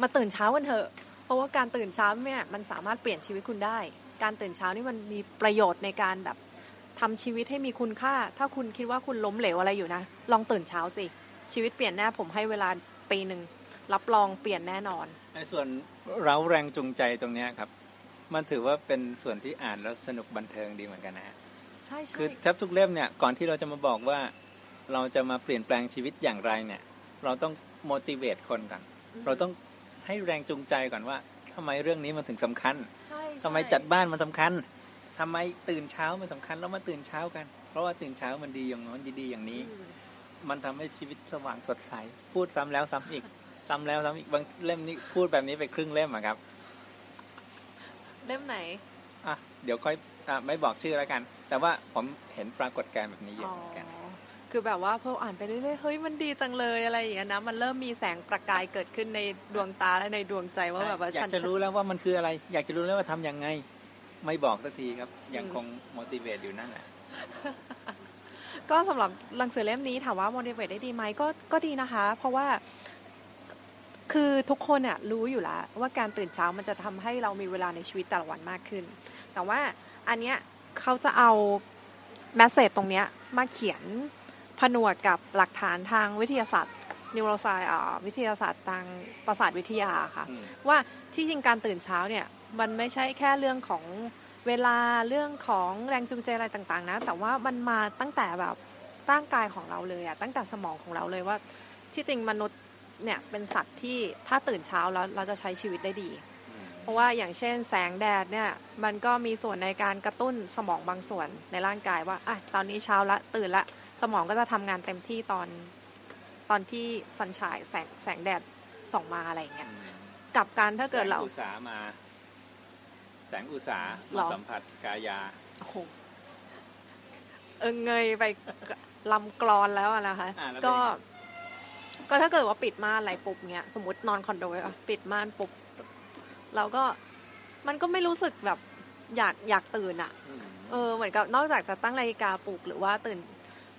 มาตื่นเช้ากันเถอะ เพราะว่าการตื่นเช้าเนี่ยมันสามารถเปลี่ยนชีวิตคุณได้ การตื่นเช้านี่มันมีประโยชน์ในการแบบทำชีวิตให้มีคุณค่า ถ้าคุณคิดว่าคุณล้มเหลวอะไรอยู่นะ ลองตื่นเช้าสิ ชีวิตเปลี่ยนแน่ผมให้เวลาปีหนึ่ง รับรองเปลี่ยนแน่นอนในส่วนเร้าแรงจูงใจตรงเนี้ยครับ มันถือว่าเป็นส่วนที่อ่านแล้วสนุกบันเทิงดีเหมือนกันนะฮะ ใช่ใช่คือแทบทุกเล่มเนี่ย ก่อนที่เราจะมาบอกว่า เราจะมาเปลี่ยนแปลงชีวิตอย่างไรเนี่ย เราต้อง motivate คนก่อนเราต้องให้แรงจูงใจก่อนว่าทำไมเรื่องนี้มันถึงสำคัญใช่ทำไมจัดบ้านมันสำคัญทำไมตื่นเช้ามันสำคัญแล้วมาตื่นเช้ากัน เพราะว่าตื่นเช้ามันดีอย่างโน้นดีๆอย่างนี้อืมมันทำให้ชีวิตสว่างสดใส พูดซ้ำแล้วซ้ำอีก ซ้ำแล้วซ้ำอีกบางเล่มนี้พูดแบบนี้ไปครึ่งเล่มอะครับ เล่มไหนอะเดี๋ยวค่อยอะไม่บอกชื่อแล้วกัน แต่ว่าผมเห็นปรากฏการณ์แบบนี้เยอะเหมือนกัน คือแบบว่าพออ่านไปเรื่อยๆเฮ้ยมันดีจังเลยอะไรอย่างเงี้ยนะมันเริ่มมีแสงประกายเกิดขึ้นในดวงตาและในดวงใจว่าแบบว่าอยาฉักนจะรู้แล้วว่ามันคืออะไร อยากจะรู้แล้วว่าทำยังไง ไม่บอกสักทีครับยังคง motivate อยู่นั่นแหละก็สำหรับหนังสือเล่มนี้ถามว่า motivate ได้ดีไหมก็ก็ดีนะคะ เพราะว่าคือทุกคนอะรู้อยู่แล้วว่าการตื่นเช้ามันจะทำให้เรามีเวลาในชีวิตแต่ละวันมากขึ้น แต่ว่าอันเนี้ยเขาจะเอาแมสเซจตรงเนี้ยมาเขียน ผนวกกับหลักฐานทางวิทยาศาสตร์นิวโรไซอ่าวิทยาศาสตร์ทางประสาทวิทยาค่ะอืมว่าที่จริงการตื่นเช้าเนี่ย มันไม่ใช่แค่เรื่องของเวลาเรื่องของแรงจูงใจอะไรต่างๆนะ แต่ว่ามันมาตั้งแต่แบบร่างกายของเราเลยอะตั้งแต่สมองของเราเลยว่า ที่จริงมนุษย์เนี่ยเป็นสัตว์ที่ถ้าตื่นเช้าแล้วเราจะใช้ชีวิตได้ดี เพราะว่าอย่างเช่นแสงแดดเนี่ยมันก็มีส่วนในการกระตุ้นสมองบางส่วนในร่างกายว่าอะตอนนี้เช้าละตื่นละ สมองก็จะทำงานเต็มที่ตอนตอนที่สันฉายแสงแสงแดดส่องมาอะไรอย่างเงี้ยกลับกันถ้าเกิดเราแสงอุตสามา แสงอุตสาหรมาอสัมผัสกายาโอ้โหเออเงยไปลำกรอนแล้วอะนะคะอ่าแล้วเป็นก็ยังไงก็ถ้าเกิดว่าปิดม่านอะไรปุ๊บเนี้ยสมมตินอนคอนโดอะปิดม่านปุ๊บเราก็มันก็ไม่รู้สึกแบบอยากอยากตื่นอะอืมเออเหมือนกับนอกจากจะตั้งนาฬิกาปลุกหรือว่าตื่น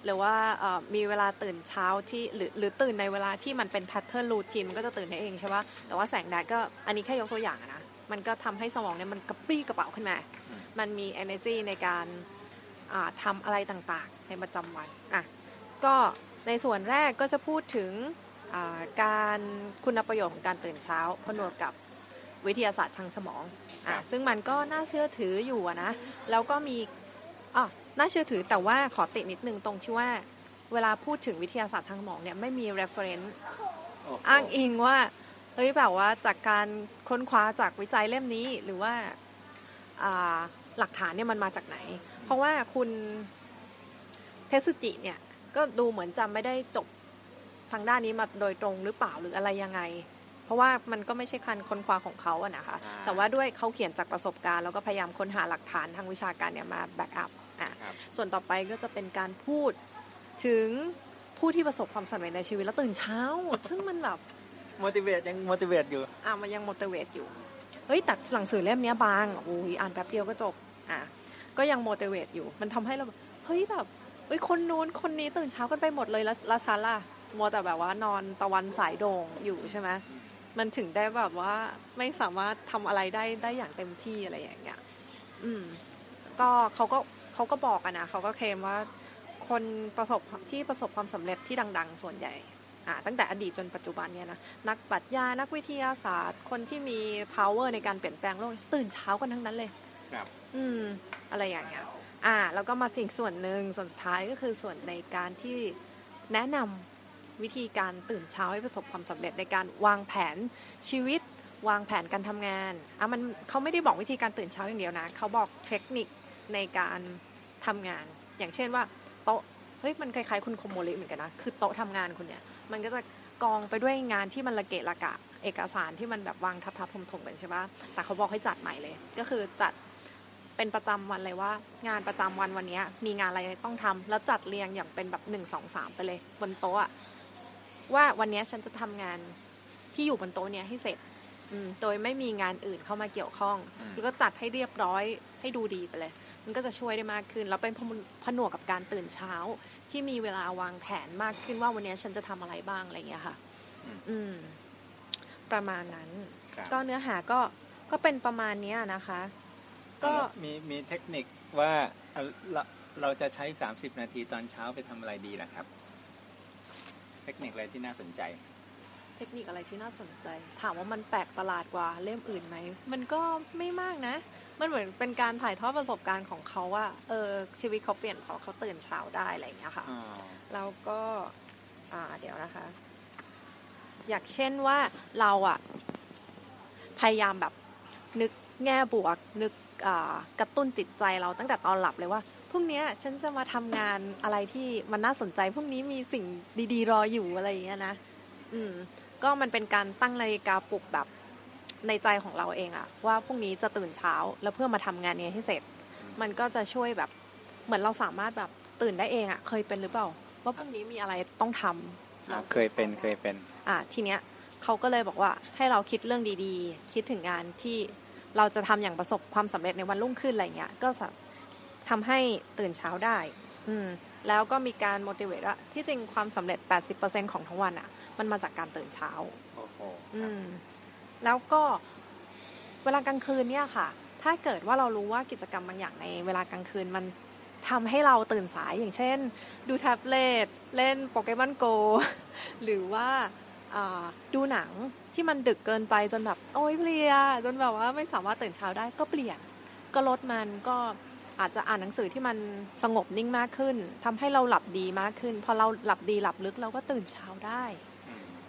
หรือว่าเอ่อมีเวลาตื่นเช้าที่หรือหรือตื่นในเวลาที่มันเป็นแพทเทิร์นรูทีนมันก็จะตื่นได้เองใช่ปะแต่ว่าแสงแดดก็อันนี้แค่ยกตัวอย่างอะนะมันก็ทำให้สมองเนี่ยมันกระปรี้กระเป๋าขึ้นมา มันมี energy ในการอ่าทำอะไรต่างๆ ในประจำวันอะก็ในส่วนแรกก็จะพูดถึงการคุณประโยชน์ของการตื่นเช้าผนวกกับวิทยาศาสตร์ทางสมองอะซึ่งมันก็น่าเชื่อถืออยู่นะ แล้วก็มีอ๋อ น่าเชื่อถือแต่ว่าขอติดนิดนึงตรงที่ว่า เวลาพูดถึงวิทยาศาสตร์ทางสมองเนี่ยไม่มี reference อ้างอิงว่าเฮ้ยแบบว่าจากการค้นคว้าจากวิจัยเล่มนี้หรือว่าหลักฐานเนี่ยมันมาจากไหน เพราะว่าคุณเทสุจิเนี่ยก็ดูเหมือนจะไม่ได้จบทางด้านนี้มาโดยตรงหรือเปล่าหรืออะไรยังไง เพราะว่ามันก็ไม่ใช่คันค้นคว้าของเขาอะนะคะ แต่ว่าด้วยเขาเขียนจากประสบการณ์แล้วก็พยายามค้นหาหลักฐานทางวิชาการเนี่ยมาแบ็กอัพ อะส่วนต่อไปก็จะเป็นการพูดถึงผู้ที่ประสบความสำเร็จในชีวิตแล้วตื่นเช้า ซึ่งมันแบบ motivate ยัง motivate อยู่ อะมันยัง motivate อยู่ เฮ้ยแต่หนังสือเล่มนี้บางโอ้ยอ่านแป๊บเดียวก็จบ อะก็ยัง motivate อยู่ มันทำให้เราเฮ้ยแบบเฮ้ยคนนู้นคนนี้ตื่นเช้ากันไปหมดเลยแล้วลฉันล่ะมัวแต่แบบว่านอนตะวันสายโด่งอยู่ใช่ไหมมันถึงได้แบบว่าไม่สามารถทำอะไรได้ได้อย่างเต็มที่อะไรอย่างเงี้ย อืม ก็เขาก็ เขาก็บอกกันนะเขาก็เคลมว่าคนประสบที่ประสบความสำเร็จที่ดัง ๆ ส่วนใหญ่อ่าตั้งแต่อดีตจนปัจจุบันเนี่ยนะนักปรัชญานักวิทยาศาสตร์ คนที่มี power ในการเปลี่ยนแปลงโลกตื่นเช้ากันทั้งนั้นเลยครับ อืม อะไรอย่างเงี้ยอ่าแล้วก็มาสิ่งส่วนหนึ่งส่วนสุดท้ายก็คือส่วนในการที่แนะนำวิธีการตื่นเช้าให้ประสบความสำเร็จในการวางแผนชีวิต วางแผนการทำงานอะมันเขาไม่ได้บอกวิธีการตื่นเช้าอย่างเดียวนะเขาบอกเทคนิคในการ ทำงาน อย่างเช่นว่าโต๊ะเฮ้ยมันคล้ายๆคุณโคโมริเหมือนกันนะคือโต๊ะทำงานคุณเนี่ย มันก็จะกองไปด้วยงานที่มันระเกะระกะ เอกสารที่มันแบบวางทับๆถมๆกันใช่ปะแต่เขาบอกให้จัดใหม่เลย ก็คือจัดเป็นประจำวันเลยว่า งานประจำวันวันนี้มีงานอะไรต้องทำแล้วจัดเรียงอย่างเป็นแบบหนึ่งสองสามไปเลย บนโต๊ะว่าวันนี้ฉันจะทำงานที่อยู่บนโต๊ะเนี้ยให้เสร็จโดยไม่มีงานอื่นเข้ามาเกี่ยวข้อง แล้วก็จัดให้เรียบร้อยให้ดูดีไปเลย มันก็จะช่วยได้มากขึ้น แล้วเป็นผนวกกับการตื่นเช้า ที่มีเวลาวางแผนมากขึ้นว่าวันนี้ฉันจะทำอะไรบ้างอะไรเงี้ยค่ะ อืม ประมาณนั้น ก็เนื้อหาก็ก็เป็นประมาณนี้นะคะ ก็มีมีเทคนิคว่าเราเราจะใช้สามสิบนาทีตอนเช้าไปทำอะไรดีล่ะครับ เทคนิคอะไรที่น่าสนใจ เทคนิคอะไรที่น่าสนใจ ถามว่ามันแปลกประหลาดกว่าเล่มอื่นไหม มันก็ไม่มากนะ มันเหมือนเป็นการถ่ายทอดประสบการณ์ของเขาว่า เออชีวิตเขาเปลี่ยนเพราะเขาตื่นเช้าได้อะไรอย่างเงี้ยค่ะ แล้วก็ อ่า เดี๋ยวนะคะ อยากเช่นว่าเราอะพยายามแบบนึกแง่บวก นึกกระตุ้นจิตใจเราตั้งแต่ตอนหลับเลยว่าพรุ่งนี้ฉันจะมาทำงานอะไรที่มันน่าสนใจพรุ่งนี้มีสิ่งดีๆ รออยู่อะไรอย่างเงี้ยนะ อืม ก็มันเป็นการตั้งนาฬิกาปลุกแบบ ในใจของเราเองอะว่าพรุ่งนี้จะตื่นเช้าแล้วเพื่อมาทำงานนี้ให้เสร็จ มันก็จะช่วยแบบเหมือนเราสามารถแบบตื่นได้เองอะเคยเป็นหรือเปล่า ว่าพรุ่งนี้มีอะไรต้องทำเคยเป็นเคยเป็น อ่าทีเนี้ยเขาก็เลยบอกว่าให้เราคิดเรื่องดีๆ คิดถึงงานที่เราจะทำอย่างประสบความสำเร็จในวันรุ่งขึ้นอะไรเงี้ย ก็ทำให้ตื่นเช้าได้ อืมแล้วก็มีการ motivate ว่าที่จริงความสำเร็จ 80%ของทั้งวันอะมันมาจากการตื่นเช้าอืม แล้วก็เวลากลางคืนเนี่ยค่ะ ถ้าเกิดว่าเรารู้ว่ากิจกรรมบางอย่างในเวลากลางคืนมันทำให้เราตื่นสายอย่างเช่น ดูแท็บเล็ตเล่นโปเกมอนโกหรือว่าดูหนังที่มันดึกเกินไปจนแบบโอ้ยเพลียจนแบบว่าไม่สามารถตื่นเช้าได้ก็เปลี่ยน ก็ลดมันก็อาจจะอ่านหนังสือที่มันสงบนิ่งมากขึ้นทำให้เราหลับดีมากขึ้น พอเราหลับดีหลับลึกเราก็ตื่นเช้าได้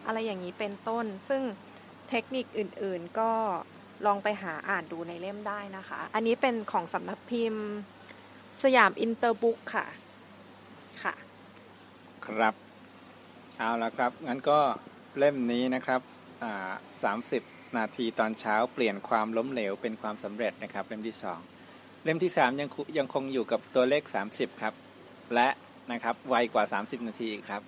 อะไรอย่างนี้เป็นต้นซึ่ง เทคนิคอื่นๆก็ลองไปหาอ่านดูในเล่มได้นะคะ อันนี้เป็นของสำนักพิมพ์ สยามอินเตอร์บุ๊กค่ะ ค่ะ ครับเอาละครับ งั้นก็เล่มนี้นะครับสามสิบนาทีตอนเช้าเปลี่ยนความล้มเหลวเป็นความสำเร็จนะครับ เล่มที่สองเล่มที่สามยังยังคงอยู่กับตัวเลขสามสิบครับ และนะครับไวกว่าสามสิบนาทีครับ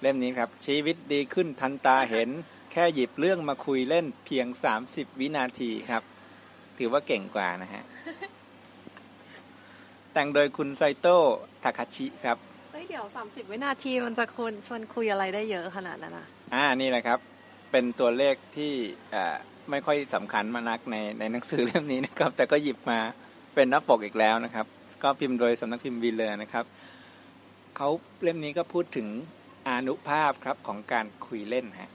เล่มนี้ครับ ชีวิตดีขึ้นทันตาเห็น แค่หยิบเรื่องมาคุยเล่นเพียง30วินาทีครับ ถือว่าเก่งกว่านะฮะ แต่งโดยคุณไซโต้ทาคาชิครับเฮ้ยเดี๋ยว30วินาทีมันจะคนชวนคุยอะไรได้เยอะขนาดนั้นนะอ่านี่แหละครับ เป็นตัวเลขที่ไม่ค่อยสำคัญมานักในในหนังสือเล่มนี้นะครับ แต่ก็หยิบมาเป็นหน้าปกอีกแล้วนะครับ ก็พิมพ์โดยสำนักพิมพ์วีเลอร์นะครับเขาเล่มนี้ก็พูดถึงอานุภาพครับของการคุยเล่นฮะ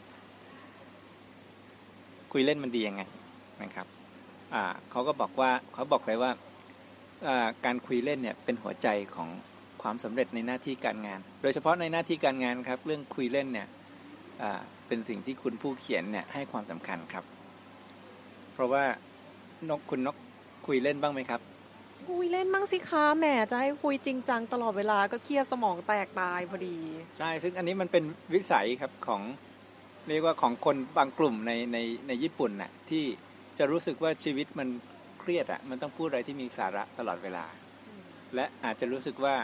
คุยเล่นมันดียังไงนะครับอ่าเขาก็บอกว่าเขาบอกเลยว่าการคุยเล่นเนี่ยเป็นหัวใจของความสำเร็จในหน้าที่การงาน โดยเฉพาะในหน้าที่การงานครับ เรื่องคุยเล่นเนี่ยเป็นสิ่งที่คุณผู้เขียนเนี่ยให้ความสำคัญครับ เพราะว่านกคุณนกคุยเล่นบ้างไหมครับ คุยเล่นบ้างสิคะแหมจะให้คุยจริงจังตลอดเวลาก็เครียดสมองแตกตายพอดี ใช่ซึ่งอันนี้มันเป็นวิสัยครับของ เรียกว่าของคนบางกลุ่มในในในญี่ปุ่นน่ะที่จะรู้สึกว่าชีวิตมันเครียดอะมันต้องพูดอะไรที่มีสาระตลอดเวลา และอาจจะรู้สึกว่า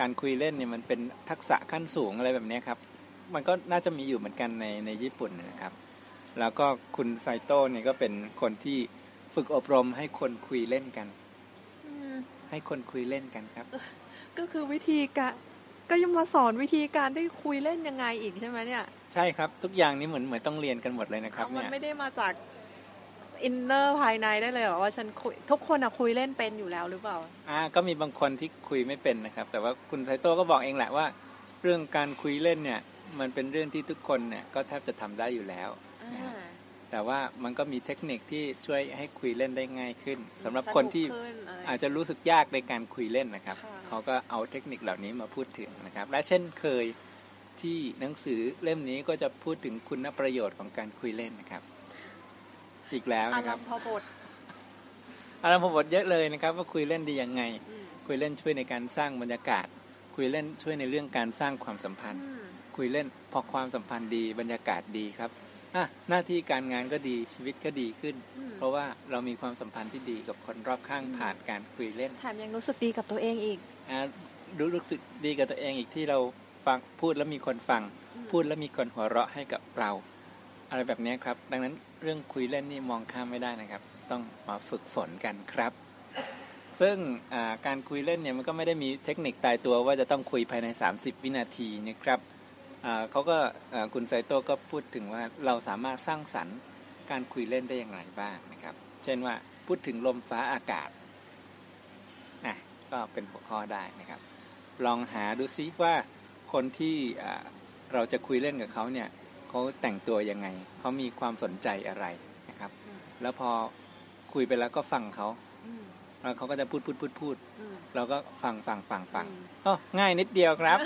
การคุยเล่นเนี่ยมันเป็นทักษะขั้นสูงอะไรแบบนี้ครับ มันก็น่าจะมีอยู่เหมือนกันในในญี่ปุ่นนะครับ แล้วก็คุณไซโต้เนี่ยก็เป็นคนที่ฝึกอบรมให้คนคุยเล่นกัน ให้คนคุยเล่นกันครับ ก็คือวิธีการก็ยังมาสอนวิธีการได้คุยเล่นยังไงอีกใช่ไหมเนี่ย ใช่ครับ ทุกอย่างนี้เหมือนเหมือนต้องเรียนกันหมดเลยนะครับเนี่ยมันไม่ได้มาจากอินเนอร์ภายในได้เลยว่าฉันคุยทุกคนอะคุยเล่นเป็นอยู่แล้วหรือเปล่า อ่า ก็มีบางคนที่คุยไม่เป็นนะครับ แต่ว่าคุณไซโต้ก็บอกเองแหละว่า เรื่องการคุยเล่นเนี่ย มันเป็นเรื่องที่ทุกคนเนี่ยก็แทบจะทำได้อยู่แล้วแต่ว่ามันก็มีเทคนิคที่ช่วยให้คุยเล่นได้ง่ายขึ้นสำหรับคนที่อาจจะรู้สึกยากในการคุยเล่นนะครับเขาก็เอาเทคนิคเหล่านี้มาพูดถึงนะครับ และเช่นเคย ที่หนังสือเล่มนี้ก็จะพูดถึงคุณประโยชน์ของการคุยเล่นนะครับ อีกแล้วนะครับอารัมพบทอารัมพบทเยอะเลยนะครับ ว่าคุยเล่นดียังไง คุยเล่นช่วยในการสร้างบรรยากาศ คุยเล่นช่วยในเรื่องการสร้างความสัมพันธ์ คุยเล่นพอความสัมพันธ์ดีบรรยากาศดีครับอะหน้าที่การงานก็ดีชีวิตก็ดีขึ้น เพราะว่าเรามีความสัมพันธ์ที่ดีกับคนรอบข้างผ่านการคุยเล่นแถมยังรู้สึกดีกับตัวเองอีกอ่ารู้รู้สึกดีกับตัวเองอีกที่เรา ฟังพูดแล้วมีคนฟัง พูดแล้วมีคนหัวเราะให้กับเรา อะไรแบบนี้ครับ ดังนั้นเรื่องคุยเล่นนี่มองข้ามไม่ได้นะครับ ต้องมาฝึกฝนกันครับ ซึ่งการคุยเล่นเนี่ยมันก็ไม่ได้มีเทคนิคตายตัวว่าจะต้องคุยภายใน 30 วินาทีนะครับเขาก็คุณไซโตก็พูดถึงว่าเราสามารถสร้างสรรค์การคุยเล่นได้อย่างไรบ้างนะครับ เช่นว่าพูดถึงลมฟ้าอากาศนะก็เป็นหัวข้อได้นะครับ ลองหาดูซิว่า คนที่เราจะคุยเล่นกับเขาเนี่ยเขาแต่งตัวยังไงเขามีความสนใจอะไรนะครับ แล้วพอคุยไปแล้วก็ฟังเขาแล้วเขาก็จะพูดพูดพูดพูดเราก็ฟังฟังฟังฟังอ๋อง่ายนิดเดียวครับ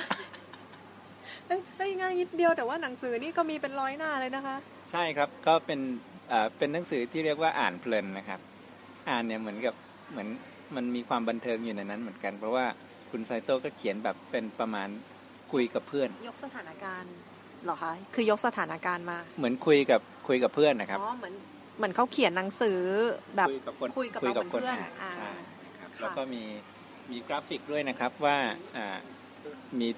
ได้ง่ายนิดเดียวแต่ว่าหนังสือนี่ก็มีเป็นร้อยหน้าเลยนะคะ ใช่ครับก็เป็นเป็นหนังสือที่เรียกว่าอ่านเพลินนะครับ อ่านเนี่ยเหมือนกับเหมือนมันมีความบันเทิงอยู่ในนั้นเหมือนกัน เพราะว่าคุณไซโต้ก็เขียนแบบเป็นประมาณ คุยกับเพื่อน ยกสถานการณ์หรอคะ คือยกสถานการณ์มา เหมือนคุยกับคุยกับเพื่อนนะครับ อ๋อ เหมือนเหมือนเขาเขียนหนังสือแบบคุยกับคนคุยกับเพื่อนใช่ครับ แล้วก็มีมีกราฟิกด้วยนะครับว่ามี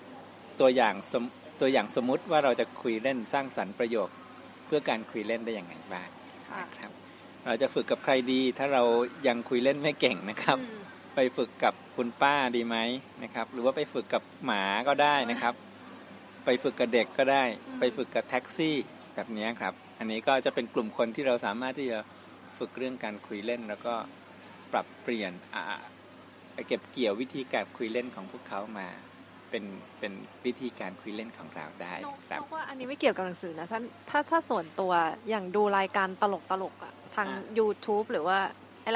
ตัวอย่างสมตัวอย่างสมมุติว่าเราจะคุยเล่นสร้างสรรค์ประโยค เพื่อการคุยเล่นได้อย่างไรบ้างครับ เราจะฝึกกับใครดีถ้าเรายังคุยเล่นไม่เก่งนะครับ ไปฝึกกับคุณป้าดีไหมนะครับ หรือว่าไปฝึกกับหมาก็ได้นะครับ ไปฝึกกับเด็กก็ได้ ไปฝึกกับแท็กซี่แบบนี้ครับ อันนี้ก็จะเป็นกลุ่มคนที่เราสามารถที่จะฝึกเรื่องการคุยเล่น แล้วก็ปรับเปลี่ยนเก็บเกี่ยววิธีการคุยเล่นของพวกเขามาเป็นเป็นวิธีการคุยเล่นของเราได้ครับว่าอันนี้ไม่เกี่ยวกับหนังสือนะถ้าถ้าถ้าส่วนตัวอย่างดูรายการตลกตลกอะทาง YouTube หรือว่า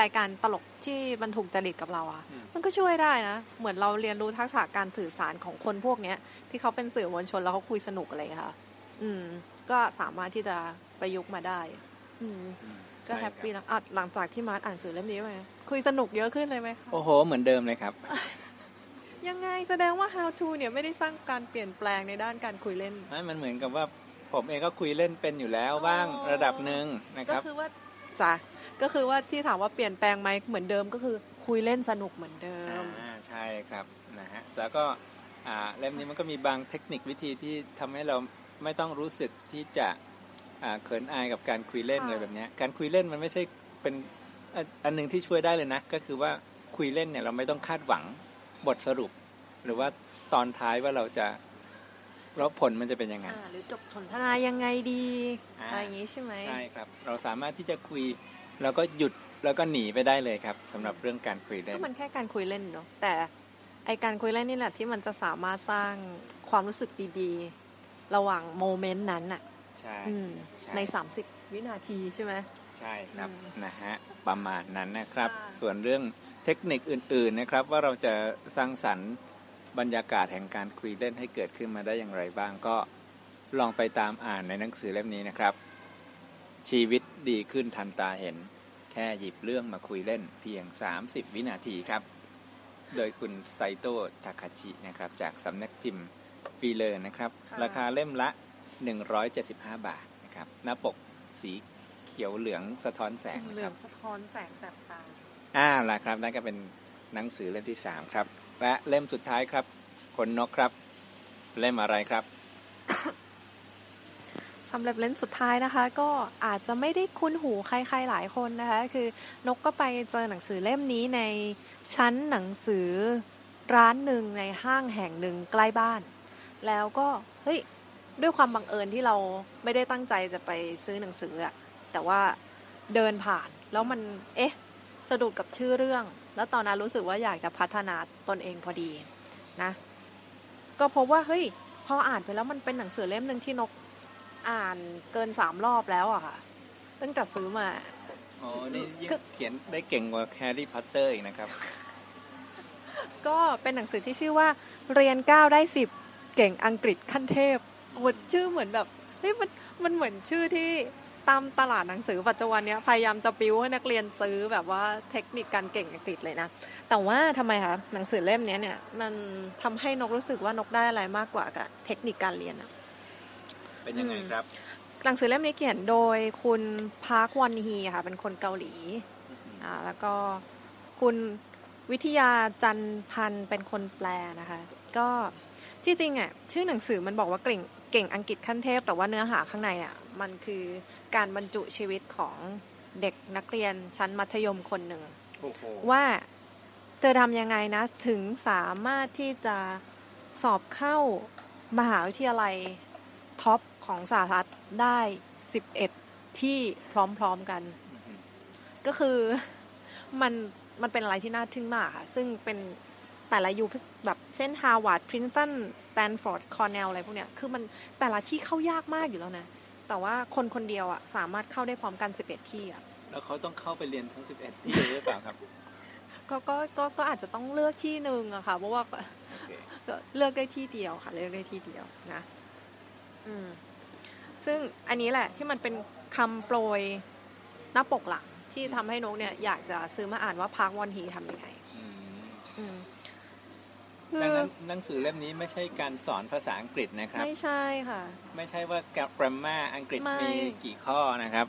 รายการตลกที่มันถูกจริตกับเราอะมันก็ช่วยได้นะ เหมือนเราเรียนรู้ทักษะการสื่อสารของคนพวกเนี้ย ที่เขาเป็นสื่อมวลชนแล้วเขาคุยสนุกอะไรค่ะ อืม ก็สามารถที่จะประยุกต์มาได้ อืม ก็ happy นะหลังจากที่มาร์ทอ่านหนังสือเล่มนี้ไหมคุยสนุกเยอะขึ้นเลยไหมโอ้โห เหมือนเดิมเลยครับ ยังไงแสดงว่า how to เนี่ยไม่ได้สร้างการเปลี่ยนแปลงในด้านการคุยเล่นไม่มันเหมือนกับว่าผมเองก็คุยเล่นเป็นอยู่แล้วบ้างระดับหนึ่งนะครับก็คือว่าจ้ะ ก็คือว่าที่ถามว่าเปลี่ยนแปลงไหมเหมือนเดิมก็คือคุยเล่นสนุกเหมือนเดิมอ่าใช่ครับนะฮะแล้วก็อ่าเล่มนี้มันก็มีบางเทคนิควิธีที่ทำให้เราไม่ต้องรู้สึกที่จะอ่าเขินอายกับการคุยเล่นอะไรแบบนี้การคุยเล่นมันไม่ใช่เป็นอันหนึ่งที่ช่วยได้เลยนะ ก็คือว่าคุยเล่นเนี่ยเราไม่ต้องคาดหวังบทสรุป หรือว่าตอนท้ายว่าเราจะแล้วผลมันจะเป็นยังไงหรือจบสนทนายังไงดีอะไรอย่างนี้ใช่ไหมใช่ครับ เราสามารถที่จะคุย แล้วก็หยุดแล้วก็หนีไปได้เลยครับสำหรับเรื่องการคุยเล่นก็มันแค่การคุยเล่นเนาะแต่ไอการคุยเล่นนี่แหละที่มันจะสามารถสร้างความรู้สึกดีๆ ระหว่างโมเมนต์นั้นอะใช่อืมใช่ในสามสิบวินาทีใช่ไหมใช่ครับอืมนะฮะประมาณนั้นนะครับค่ะส่วนเรื่องเทคนิคอื่น ๆนะครับ ว่าเราจะสร้างสรรค์บรรยากาศแห่งการคุยเล่นให้เกิดขึ้นมาได้อย่างไรบ้างก็ลองไปตามอ่านในหนังสือเล่มนี้นะครับ ชีวิต ดีขึ้นทันตาเห็น แค่หยิบเรื่องมาคุยเล่นเพียง 30 วินาทีครับ โดยคุณไซโตะทาคาชินะครับ จากสำนักพิมพ์ปีเลอร์นะครับค่ะราคาเล่มละ 175 บาทนะครับ หน้าปกสีเขียวเหลืองสะท้อนแสงนะเหลืคอรังบ สะท้อนแสงแสบตาอ่าล่ะครับนั่นก็เป็นหนังสือเล่มที่3ครับ และเล่มสุดท้ายครับคนนกครับ เล่มอะไรครับ สำหรับเล่นสุดท้ายนะคะ ก็อาจจะไม่ได้คุ้นหูใครๆหลายคนนะคะ คือนกก็ไปเจอหนังสือเล่มนี้ในชั้นหนังสือร้านหนึ่งในห้างแห่งหนึ่งใกล้บ้าน แล้วก็เฮ้ยด้วยความบังเอิญที่เราไม่ได้ตั้งใจจะไปซื้อหนังสืออะแต่ว่าเดินผ่านแล้วมันเอ๊ะสะดุดกับชื่อเรื่อง แล้วตอนนั้นรู้สึกว่าอยากจะพัฒนาตนเองพอดีนะ ก็พบว่าเฮ้ยพออ่านไปแล้วมันเป็นหนังสือเล่มหนึ่งที่นก อ่านเกินสามรอบแล้วอะค่ะ ตั้งแต่ซื้อมาอ๋อนี่ยิ่งคือเขียนได้เก่งกว่าแฮร์รี่พอตเตอร์อีกนะครับ ก็เป็นหนังสือที่ชื่อว่า เรียนเก้าได้สิบเก่งอังกฤษขั้นเทพโอ้ชื่อเหมือนแบบเฮ้ยมันมันเหมือนชื่อที่ตามตลาดหนังสือปัจจุบันเนี้ยพยายามจะปิ้วให้นักเรียนซื้อแบบว่าเทคนิคการเก่งอังกฤษเลยนะ แต่ว่าทำไมคะหนังสือเล่มเนี้ยเนี่ยมันทำให้นกรู้สึกว่านกได้อะไรมากกว่ากับเทคนิคการเรียนอะ เป็นยังไงครับหนังสือเล่มนี้เขียนโดยคุณพาร์ควอนฮีค่ะ เป็นคนเกาหลีอ่าแล้วก็คุณวิทยาจันพันธ์เป็นคนแปลนะคะ ก็ที่จริงอะชื่อหนังสือมันบอกว่าเก่งเก่งอังกฤษขั้นเทพ แต่ว่าเนื้อหาข้างในอะมันคือการบรรจุชีวิตของเด็กนักเรียนชั้นมัธยมคนหนึ่งโอ้โหว่าเธอทำยังไงนะ ถึงสามารถที่จะสอบเข้ามหาวิทยาลัยท็อป ของสหรัฐได้11ที่พร้อมๆกัน ก็คือมันมันเป็นอะไรที่น่าทึ่งมากค่ะ ซึ่งเป็นแต่ละยูแบบเช่น Harvard Princeton Stanford Cornell อะไรพวกเนี้ย คือมันแต่ละที่เข้ายากมากอยู่แล้วนะ แต่ว่าคนคนเดียวอะสามารถเข้าได้พร้อมกัน11ที่อะแล้วเขาต้องเข้าไปเรียนทั้ง11ที่หรือเปล่าครับ ก็ก็ก็ก็อาจจะต้องเลือกที่หนึ่งอะค่ะ เพราะว่าโอเคก็เลือกได้ที่เดียวค่ะ เลือกได้ที่เดียวนะ อืม ซึ่งอันนี้แหละที่มันเป็นคำโปรยหน้าปกหลังที่ทำให้นกเนี่ยอยากจะซื้อมาอ่านว่าพาร์ควอนฮีทำยังไงอืมอืมคืดังอนั้นหนังสือเล่มนี้ไม่ใช่การสอนภาษาอังกฤษนะครับ ไม่ใช่ค่ะ ไม่ใช่ว่ากราฟมาอังกฤษไม่มีกี่ข้อนะครับ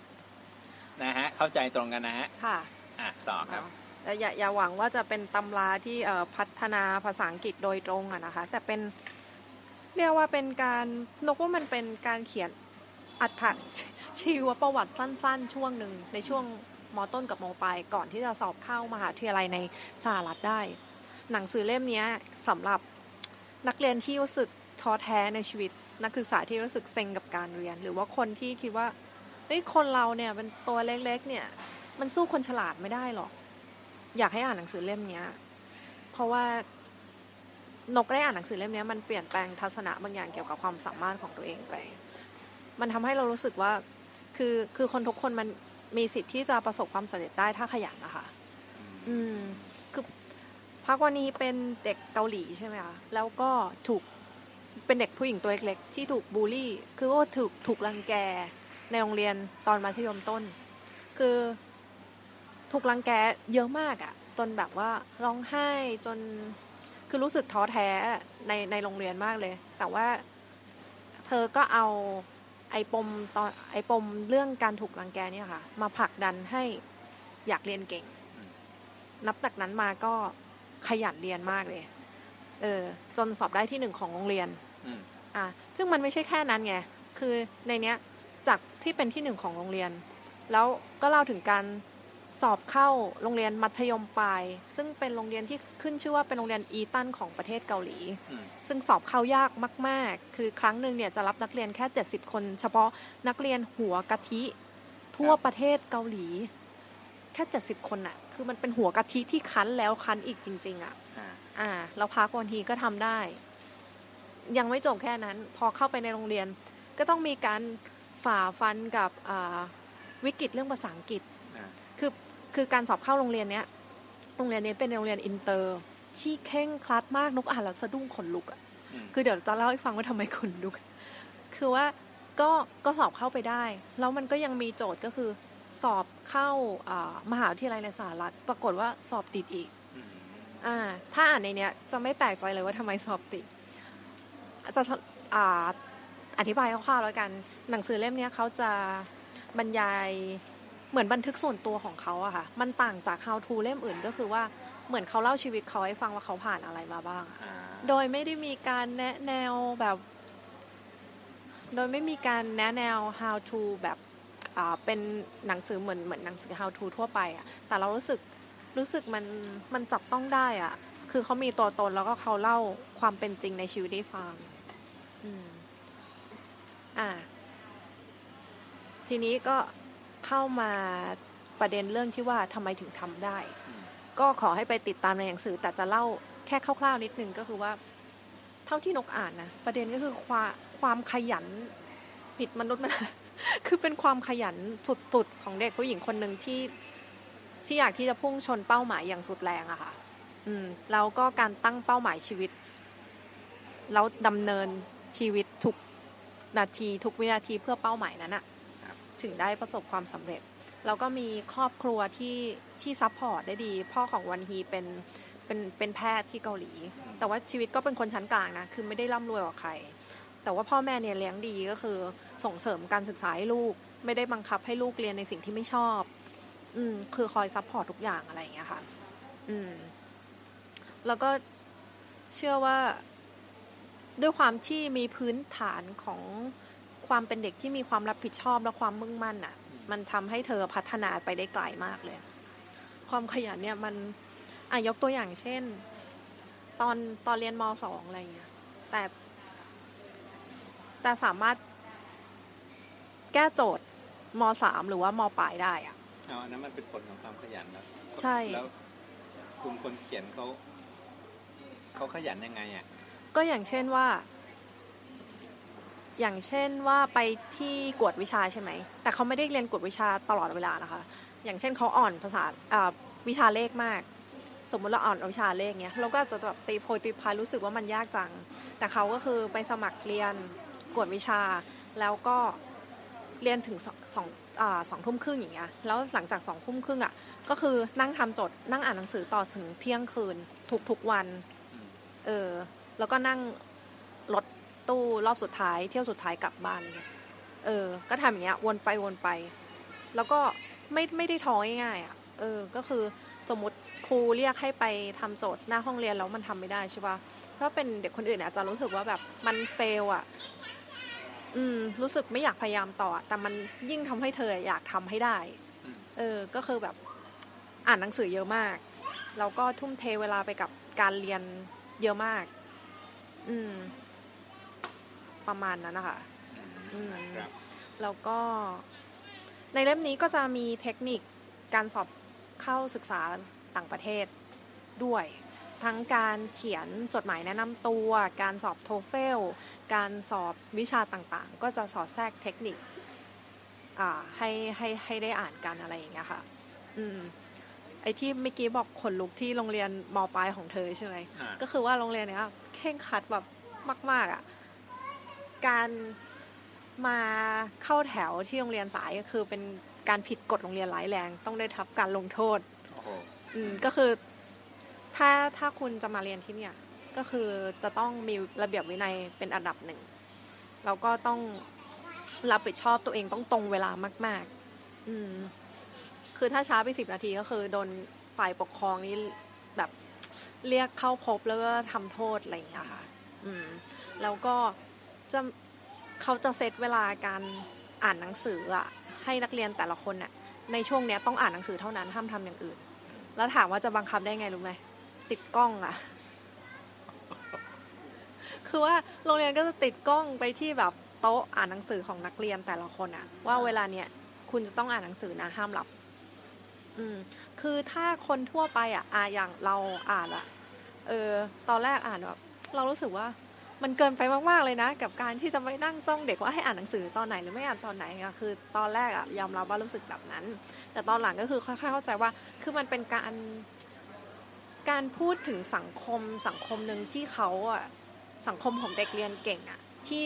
นะฮะ เข้าใจตรงกันนะฮะ ค่ะ อะ ต่อครับแต่อย่าอย่าหวังว่าจะเป็นตำราที่เอ่อพัฒนาภาษาอังกฤษโดยตรงอะนะคะ แต่เป็นเรียกว่าเป็นการนกว่ามันเป็นการเขียน อัตชีวประวัติสั้น ๆ ช่วงหนึ่งในช่วงมต้นกับมปลายก่อนที่จะสอบเข้ามหาวิทยาลัยในสหรัฐได้ หนังสือเล่มนี้สำหรับนักเรียนที่รู้สึกท้อแท้ในชีวิต นักศึกษาที่รู้สึกเซ็งกับการเรียน หรือว่าคนที่คิดว่าเฮ้ยคนเราเนี่ยเป็นตัวเล็กๆ เนี่ย มันสู้คนฉลาดไม่ได้หรอก อยากให้อ่านหนังสือเล่มนี้เพราะว่านกได้อ่านหนังสือเล่มนี้มันเปลี่ยนแปลงทัศนะบางอย่างเกี่ยวกับความสามารถของตัวเองไป มันทำให้เรารู้สึกว่า คือคือคนทุกคนมันมีสิทธิ์ที่จะประสบความสำเร็จได้ถ้าขยันนะคะอืมคือพักวันนี้เป็นเด็กเกาหลีใช่ไหมคะแล้วก็ถูกเป็นเด็กผู้หญิงตัวเล็กๆ ที่ถูกบูลลี่ คือว่าถูกถูกรังแกในโรงเรียนตอนมัธยมต้น คือถูกรังแกเยอะมากอะจนแบบว่าร้องไห้จนคือรู้สึกท้อแท้ในในโรงเรียนมากเลย แต่ว่าเธอก็เอา ไอ้ปมตอนไอ้ปมเรื่องการถูกรังแกเนี่ยค่ะ มาผลักดันให้อยากเรียนเก่ง นับจากนั้นมาก็ขยันเรียนมากเลย เออ จนสอบได้ที่หนึ่งของโรงเรียนอืมอะซึ่งมันไม่ใช่แค่นั้นไง คือในเนี้ยจากที่เป็นที่หนึ่งของโรงเรียน แล้วก็เล่าถึงการ สอบเข้าโรงเรียนมัธยมปลาย ซึ่งเป็นโรงเรียนที่ขึ้นชื่อว่าเป็นโรงเรียนอีตันของประเทศเกาหลีอืมซึ่งสอบเข้ายากมาก ๆ คือครั้งหนึ่งเนี่ยจะรับนักเรียนแค่ 70 คน เฉพาะนักเรียนหัวกะทิทั่วประเทศเกาหลี แค่70 คนอะคือมันเป็นหัวกะทิที่คั้นแล้วคั้นอีกจริง ๆอะอ่าอ่าแล้วพักวันทีก็ทำได้ ยังไม่จบแค่นั้น พอเข้าไปในโรงเรียน ก็ต้องมีการฝ่าฟันกับวิกฤตเรื่องภาษาอังกฤษ คือคือการสอบเข้าโรงเรียนเนี้ยโรงเรียนนี้เป็นโรงเรียนอินเตอร์ ที่เคร่งครัดมากนกอ่านแล้วสะดุ้งขนลุกอะคือเดี๋ยวจะเล่าให้ฟังว่าทำไมขนลุก คือว่าก็ก็สอบเข้าไปได้ แล้วมันก็ยังมีโจทย์ก็คือ สอบเข้ามหาวิทยาลัยในสหรัฐ ปรากฏว่าสอบติดอีกอ่า ถ้าอ่านในเนี้ย จะไม่แปลกใจเลยว่าทำไมสอบติดจะอ่าอธิบายคร่าวๆแล้วกัน หนังสือเล่มนี้เขาจะบรรยาย เหมือนบันทึกส่วนตัวของเขาอะค่ะ มันต่างจาก how to เล่มอื่นก็คือว่าเหมือนเขาเล่าชีวิตเขาให้ฟังว่าเขาผ่านอะไรมาบ้าง โดยไม่ได้มีการแนะแนวแบบ โดยไม่มีการแนะแนว how to แบบเป็นหนังสือเหมือนเหมือนหนังสือ how to ทั่วไปอะแต่เรารู้สึกรู้สึกมันมันจับต้องได้อะคือเขามีตัวตนแล้วก็เขาเล่าความเป็นจริงในชีวิตให้ฟังอืมอ่าทีนี้ก็ เข้ามาประเด็นเรื่องที่ว่าทำไมถึงทำได้ ก็ขอให้ไปติดตามในหนังสือแต่จะเล่าแค่คร่าวๆนิดนึงก็คือว่า เท่าที่นกอ่านนะประเด็นก็คือความความขยันผิดมนุษย์มันคือเป็นความขยันสุดๆของเด็กผู้หญิงคนหนึ่งที่ที่อยากที่จะพุ่งชนเป้าหมายอย่างสุดแรงอะค่ะ อืมแล้วก็การตั้งเป้าหมายชีวิต แล้วดำเนินชีวิตทุกนาทีทุกวินาทีเพื่อเป้าหมายนั้นอะ ถึงได้ประสบความสำเร็จ แล้วก็มีครอบครัวที่ที่ support ได้ดี พ่อของวันฮีเป็นเป็นเป็นแพทย์ที่เกาหลี แต่ว่าชีวิตก็เป็นคนชั้นกลางนะ คือไม่ได้ร่ำรวยกว่าใคร แต่ว่าพ่อแม่เนี่ยเลี้ยงดีก็คือส่งเสริมการศึกษาให้ลูก ไม่ได้บังคับให้ลูกเรียนในสิ่งที่ไม่ชอบ อืมคือคอย support ทุกอย่างอะไรอย่างเงี้ยค่ะ อืม แล้วก็เชื่อว่าด้วยความที่มีพื้นฐานของ ความเป็นเด็กที่มีความรับผิดชอบและความมุ่งมั่นอะ มันทำให้เธอพัฒนาไปได้ไกลมากเลย ความขยันเนี่ยมันอะยกตัวอย่างเช่น ตอนตอนเรียนมสองอะไรเงี้ยแต่ แต่สามารถแก้โจทย์มสามหรือว่ามปลายได้อะเอาอันนั้นมันเป็นผลของความขยันนะใช่แล้วคุณคนเขียนเขาเขาขยันยังไงอะก็อย่างเช่นว่า อย่างเช่นว่าไปที่กวดวิชาใช่ไหม แต่เขาไม่ได้เรียนกวดวิชาตลอดเวลานะคะ อย่างเช่นเขาอ่อนภาษาวิชาเลขมาก สมมุติเราอ่อนวิชาเลขเนี้ยเราก็จะแบบตีโพยตีพายรู้สึกว่ามันยากจัง แต่เขาก็คือไปสมัครเรียนกวดวิชา แล้วก็เรียนถึงสองสองสองทุ่มครึ่งอย่างเงี้ย แล้วหลังจากสองทุ่มครึ่งอะ ก็คือนั่งทำจดนั่งอ่านหนังสือต่อถึงเที่ยงคืนทุกๆวัน เออ แล้วก็นั่งรถ ตู้รอบสุดท้าย เที่ยวสุดท้ายกลับบ้านเลยเออ ก็ทำอย่างเงี้ย วนไปวนไป แล้วก็ไม่ไม่ได้ท้อง่ายๆอะ เออ ก็คือสมมติครูเรียกให้ไปทำโจทย์หน้าห้องเรียนแล้วมันทำไม่ได้ใช่ปะถ้าเป็นเด็กคนอื่นอาจจะรู้สึกว่าแบบมันเฟลอะ อืม รู้สึกไม่อยากพยายามต่อ แต่มันยิ่งทำให้เธออยากทำให้ได้ เออ ก็คือแบบอ่านหนังสือเยอะมากแล้วก็ทุ่มเทเวลาไปกับการเรียนเยอะมาก อืม ประมาณนั้นนะคะแล้วก็ในเล่มนี้ก็จะมีเทคนิคการสอบเข้าศึกษาต่างประเทศด้วย ทั้งการเขียนจดหมายแนะนำตัว การสอบโทเฟล การสอบวิชาต่างๆ ก็จะสอดแทรกเทคนิคให้ให้ให้ได้อ่านกันอะไรอย่างเงี้ยค่ะ อืม ไอที่เมื่อกี้บอกขนลุกที่โรงเรียนมปลายของเธอใช่ไหมก็คือว่าโรงเรียนเนี้ยเข่งคัดแบบมาก ๆอะ การมาเข้าแถวที่โรงเรียนสายก็คือเป็นการผิดกฎโรงเรียนร้ายแรง ต้องได้ทับการลงโทษอืมก็คือ ถ้าถ้าคุณจะมาเรียนที่เนี่ย ก็คือจะต้องมีระเบียบวินัยเป็นอันดับหนึ่งแล้วก็ต้องรับผิดชอบตัวเองต้องตรงเวลามาก ๆ อืม คือถ้าช้าไปสิบนาทีก็คือโดนฝ่ายปกครองนี้แบบเรียกเข้าพบแล้วก็ทำโทษอะไรอย่างเงี้ยค่ะ อืม แล้วก็ จะเขาจะเซตเวลาการอ่านหนังสืออะให้นักเรียนแต่ละคนเนี่ยในช่วงเนี้ยต้องอ่านหนังสือเท่านั้นห้ามทำอย่างอื่น แล้วถามว่าจะบังคับได้ไงรู้ไหมติดกล้องอะคือว่าโรงเรียนก็จะติดกล้องไปที่แบบโต๊ะอ่านหนังสือของนักเรียนแต่ละคนอะว่าเวลาเนี้ยคุณจะต้องอ่านหนังสือนะห้ามหลับ อืม คือถ้าคนทั่วไปอะอ่าอย่างเราอ่านอะเออ ตอนแรกอ่านแบบเรารู้สึกว่า มันเกินไปมากๆเลยนะ กับการที่จะไม่นั่งจ้องเด็กว่าให้อ่านหนังสือตอนไหนหรือไม่อ่านตอนไหนอะคือตอนแรกอะยอมรับว่ารู้สึกแบบนั้น แต่ตอนหลังก็คือค่อยๆเข้าใจว่า คือมันเป็นการการพูดถึงสังคมสังคมหนึ่งที่เขาอะสังคมของเด็กเรียนเก่งอะที่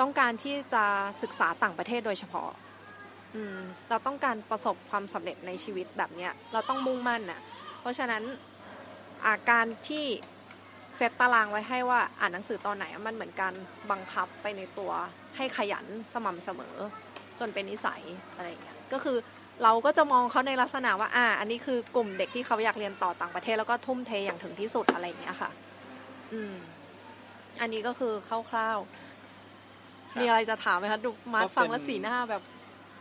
ต้องการที่จะศึกษาต่างประเทศโดยเฉพาะอืมเราต้องการประสบความสำเร็จในชีวิตแบบเนี้ย เราต้องมุ่งมั่นน่ะเพราะฉะนั้นอาการที่ เซตตารางไว้ให้ว่าอ่านหนังสือตอนไหนมันเหมือนการบังคับไปในตัวให้ขยันสม่ำเสมอ จนเป็นนิสัยอะไรอย่างเงี้ยก็คือเราก็จะมองเขาในลักษณะว่าอ่า อันนี้คือกลุ่มเด็กที่เขาอยากเรียนต่อต่างประเทศแล้วก็ทุ่มเทอย่างถึงที่สุดอะไรอย่างเงี้ยค่ะ อืม อันนี้ก็คือคร่าวๆมีอะไรจะถามไหมคะดูมาร์คฟังแล้วสีหน้าแบบ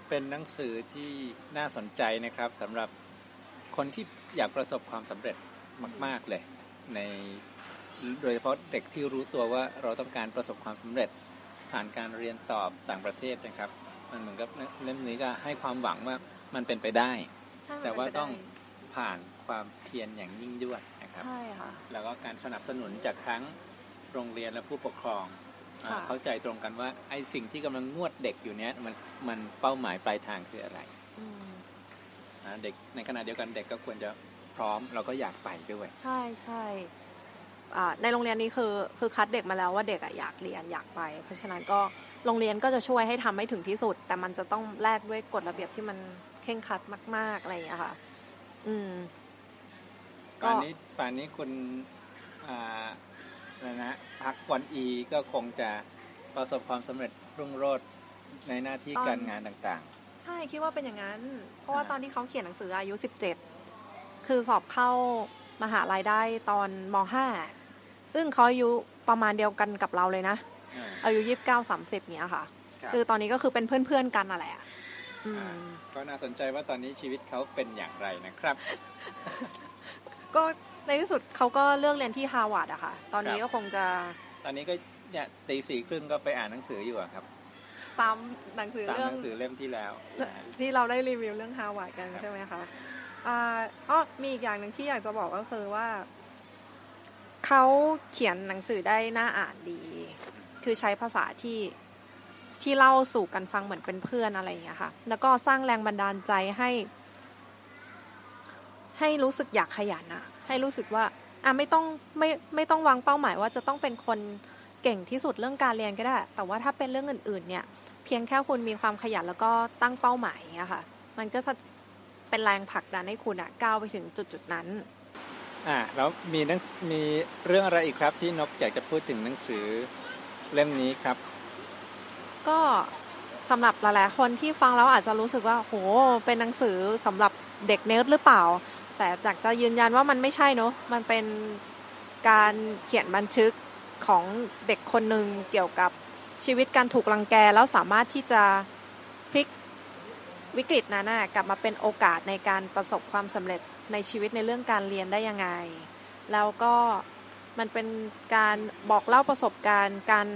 เป็นหนังสือที่น่าสนใจนะครับสำหรับคนที่อยากประสบความสำเร็จมาก ๆเลย ใน โดยเฉพาะเด็กที่รู้ตัวว่าเราต้องการประสบความสำเร็จผ่านการเรียนตอบต่างประเทศนะครับ มันเหมือนกับเล่มนี้ก็ให้ความหวังว่ามันเป็นไปได้ใช่แต่ว่ามันเป็นไปต้องได้ผ่านความเพียรอย่างยิ่งยวดนะครับใช่ค่ะแล้วก็การสนับสนุนจากทั้งโรงเรียนและผู้ปกครองอ่าค่ะเข้าใจตรงกันว่าไอ้สิ่งที่กำลังนวดเด็กอยู่เนี้ยมันมันเป้าหมายปลายทางคืออะไรอืมนะเด็กในขณะเดียวกันเด็กก็ควรจะพร้อมเราก็อยากไปด้วย ใช่ใช่อ่า ในโรงเรียนนี้คือคือคัดเด็กมาแล้วว่าเด็กอะอยากเรียนอยากไป เพราะฉะนั้นก็โรงเรียนก็จะช่วยให้ทำให้ถึงที่สุด แต่มันจะต้องแลกด้วยกฎระเบียบที่มันเข่งครัดมาก ๆอะไรอย่างเงี้ยค่ะ อืมก็ป่านนี้ป่านนี้คุณอ่าอะไรนะพักวันอีก็คงจะประสบความสำเร็จรุ่งโรจน์ในหน้าที่การงานต่างใช่คิดว่าเป็นอย่างนั้น เพราะว่าอ่าตอนที่เขาเขียนหนังสืออายุ17คือสอบเข้ามหาลัยได้ตอนม .5 ซึ่งเขาอายุประมาณเดียวกันกับเราเลยนะๆอ่าอายุยี่สิบเก้าสามสิบเนี้ยค่ะครับคือตอนนี้ก็คือเป็นเพื่อนๆกันน่ะแหละอืมก็น่าสนใจว่าตอนนี้ชีวิตเขาเป็นอย่างไรนะครับ ก็ในที่สุดเขาก็เลือกเรียนที่ฮาร์วาร์ดอะค่ะ ตอนนี้ครับก็คงจะ ตอนนี้ก็เนี่ยตีสี่ครึ่งก็ไปอ่านหนังสืออยู่อะครับ ตามหนังสือตามเรื่องหนังสือเล่มที่แล้วนะที่เราได้รีวิวเรื่องฮาร์วาร์ดกันใช่ไหมคะอ่าอ๋อมีอีกอย่างหนึ่งที่อยากจะบอกก็คือว่า เขาเขียนหนังสือได้น่าอ่านดี คือใช้ภาษาที่ที่เล่าสู่กันฟังเหมือนเป็นเพื่อนอะไรอย่างเงี้ยค่ะ แล้วก็สร้างแรงบันดาลใจให้ ให้รู้สึกอยากขยันอะให้รู้สึกว่าอะไม่ต้องไม่ไม่ต้องวางเป้าหมายว่าจะต้องเป็นคนเก่งที่สุดเรื่องการเรียนก็ได้ แต่ว่าถ้าเป็นเรื่องอื่น ๆ เนี่ย เพียงแค่คุณมีความขยันแล้วก็ตั้งเป้าหมายอะค่ะ มันก็จะเป็นแรงผลักดันให้คุณอะก้าวไปถึงจุดๆนั้น อ่าแล้วมีนังมีเรื่องอะไรอีกครับที่นกอยากจะพูดถึงหนังสือเล่มนี้ครับ ก็สำหรับหลายๆคนที่ฟังแล้วอาจจะรู้สึกว่าโหเป็นหนังสือสำหรับเด็กเนิร์ดหรือเปล่า แต่อยากจะยืนยันว่ามันไม่ใช่เนอะมันเป็นการเขียนบันทึกของเด็กคนหนึ่งเกี่ยวกับชีวิตการถูกรังแกแล้วสามารถที่จะพลิกวิกฤตนั้นกลับมาเป็นโอกาสในการประสบความสำเร็จ ในชีวิตในเรื่องการเรียนได้ยังไง แล้วก็มันเป็นการบอกเล่าประสบการณ์ การ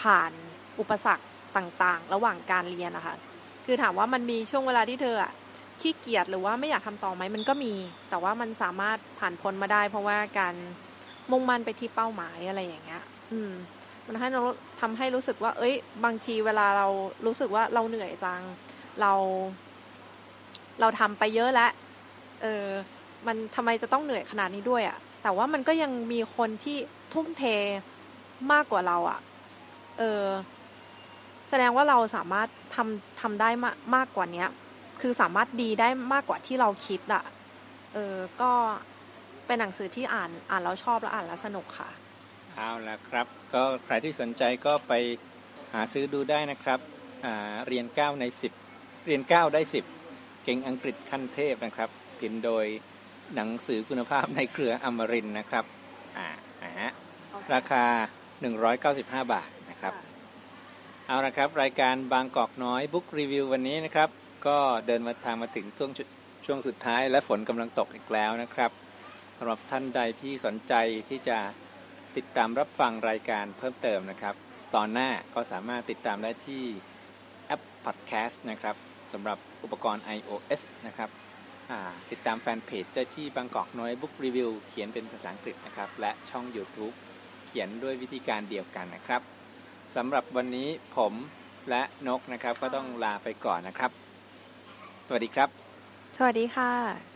ผ่านอุปสรรคต่างๆ ระหว่างการเรียนนะคะคือถามว่ามันมีช่วงเวลาที่เธอขี้เกียจหรือว่าไม่อยากทำต่อไหมมันก็มี แต่ว่ามันสามารถผ่านพ้นมาได้ เพราะว่าการมุ่งมั่นไปที่เป้าหมายอะไรอย่างเงี้ย อืม มันให้เราทำให้รู้สึกว่า เอ้ย บางทีเวลาเรารู้สึกว่าเราเหนื่อยจัง เรา เราทำไปเยอะแล้ว เออมันทำไมจะต้องเหนื่อยขนาดนี้ด้วยอะ่ะ แต่ว่ามันก็ยังมีคนที่ทุ่มเทมากกว่าเราอะ่ะ เออแสดงว่าเราสามารถทำทำได้มากมากกว่าเนี้ยคือสามารถดีได้มากกว่าที่เราคิดอะ่ะเออ ก็เป็นหนังสือที่อ่านอ่านแล้วชอบแล้วอ่านแล้วสนุกค่ะ เอาละครับ ก็ใครที่สนใจก็ไปหาซื้อดูได้นะครับ เรียน 9 ใน 10 เรียน 9 ได้ 10 เก่งอังกฤษขั้นเทพนะครับ พิมพ์โดยหนังสือคุณภาพในเครืออมรินทร์นะครับอ่านะฮะราคา 195 บาทนะครับเอาละครับ รายการบางกอกน้อยบุ๊กรีวิววันนี้นะครับ ก็เดินมาทางมาถึงช่วงชุช่วงสุดท้ายและฝนกำลังตกอีกแล้วนะครับสำหรับท่านใดที่สนใจที่จะติดตามรับฟังรายการเพิ่มเติมนะครับ ตอนหน้าก็สามารถติดตามได้ที่แอป Podcast นะครับสำหรับอุปกรณ์ iOS นะครับอ่า ติดตามแฟนเพจได้ที่บางกอกน้อยบุ๊กรีวิวเขียนเป็นภาษาอังกฤษนะครับ และช่อง YouTube เขียนด้วยวิธีการเดียวกันนะครับสำหรับวันนี้ผมและนกนะครับก็ต้องลาไปก่อนนะครับ สวัสดีครับ สวัสดีค่ะ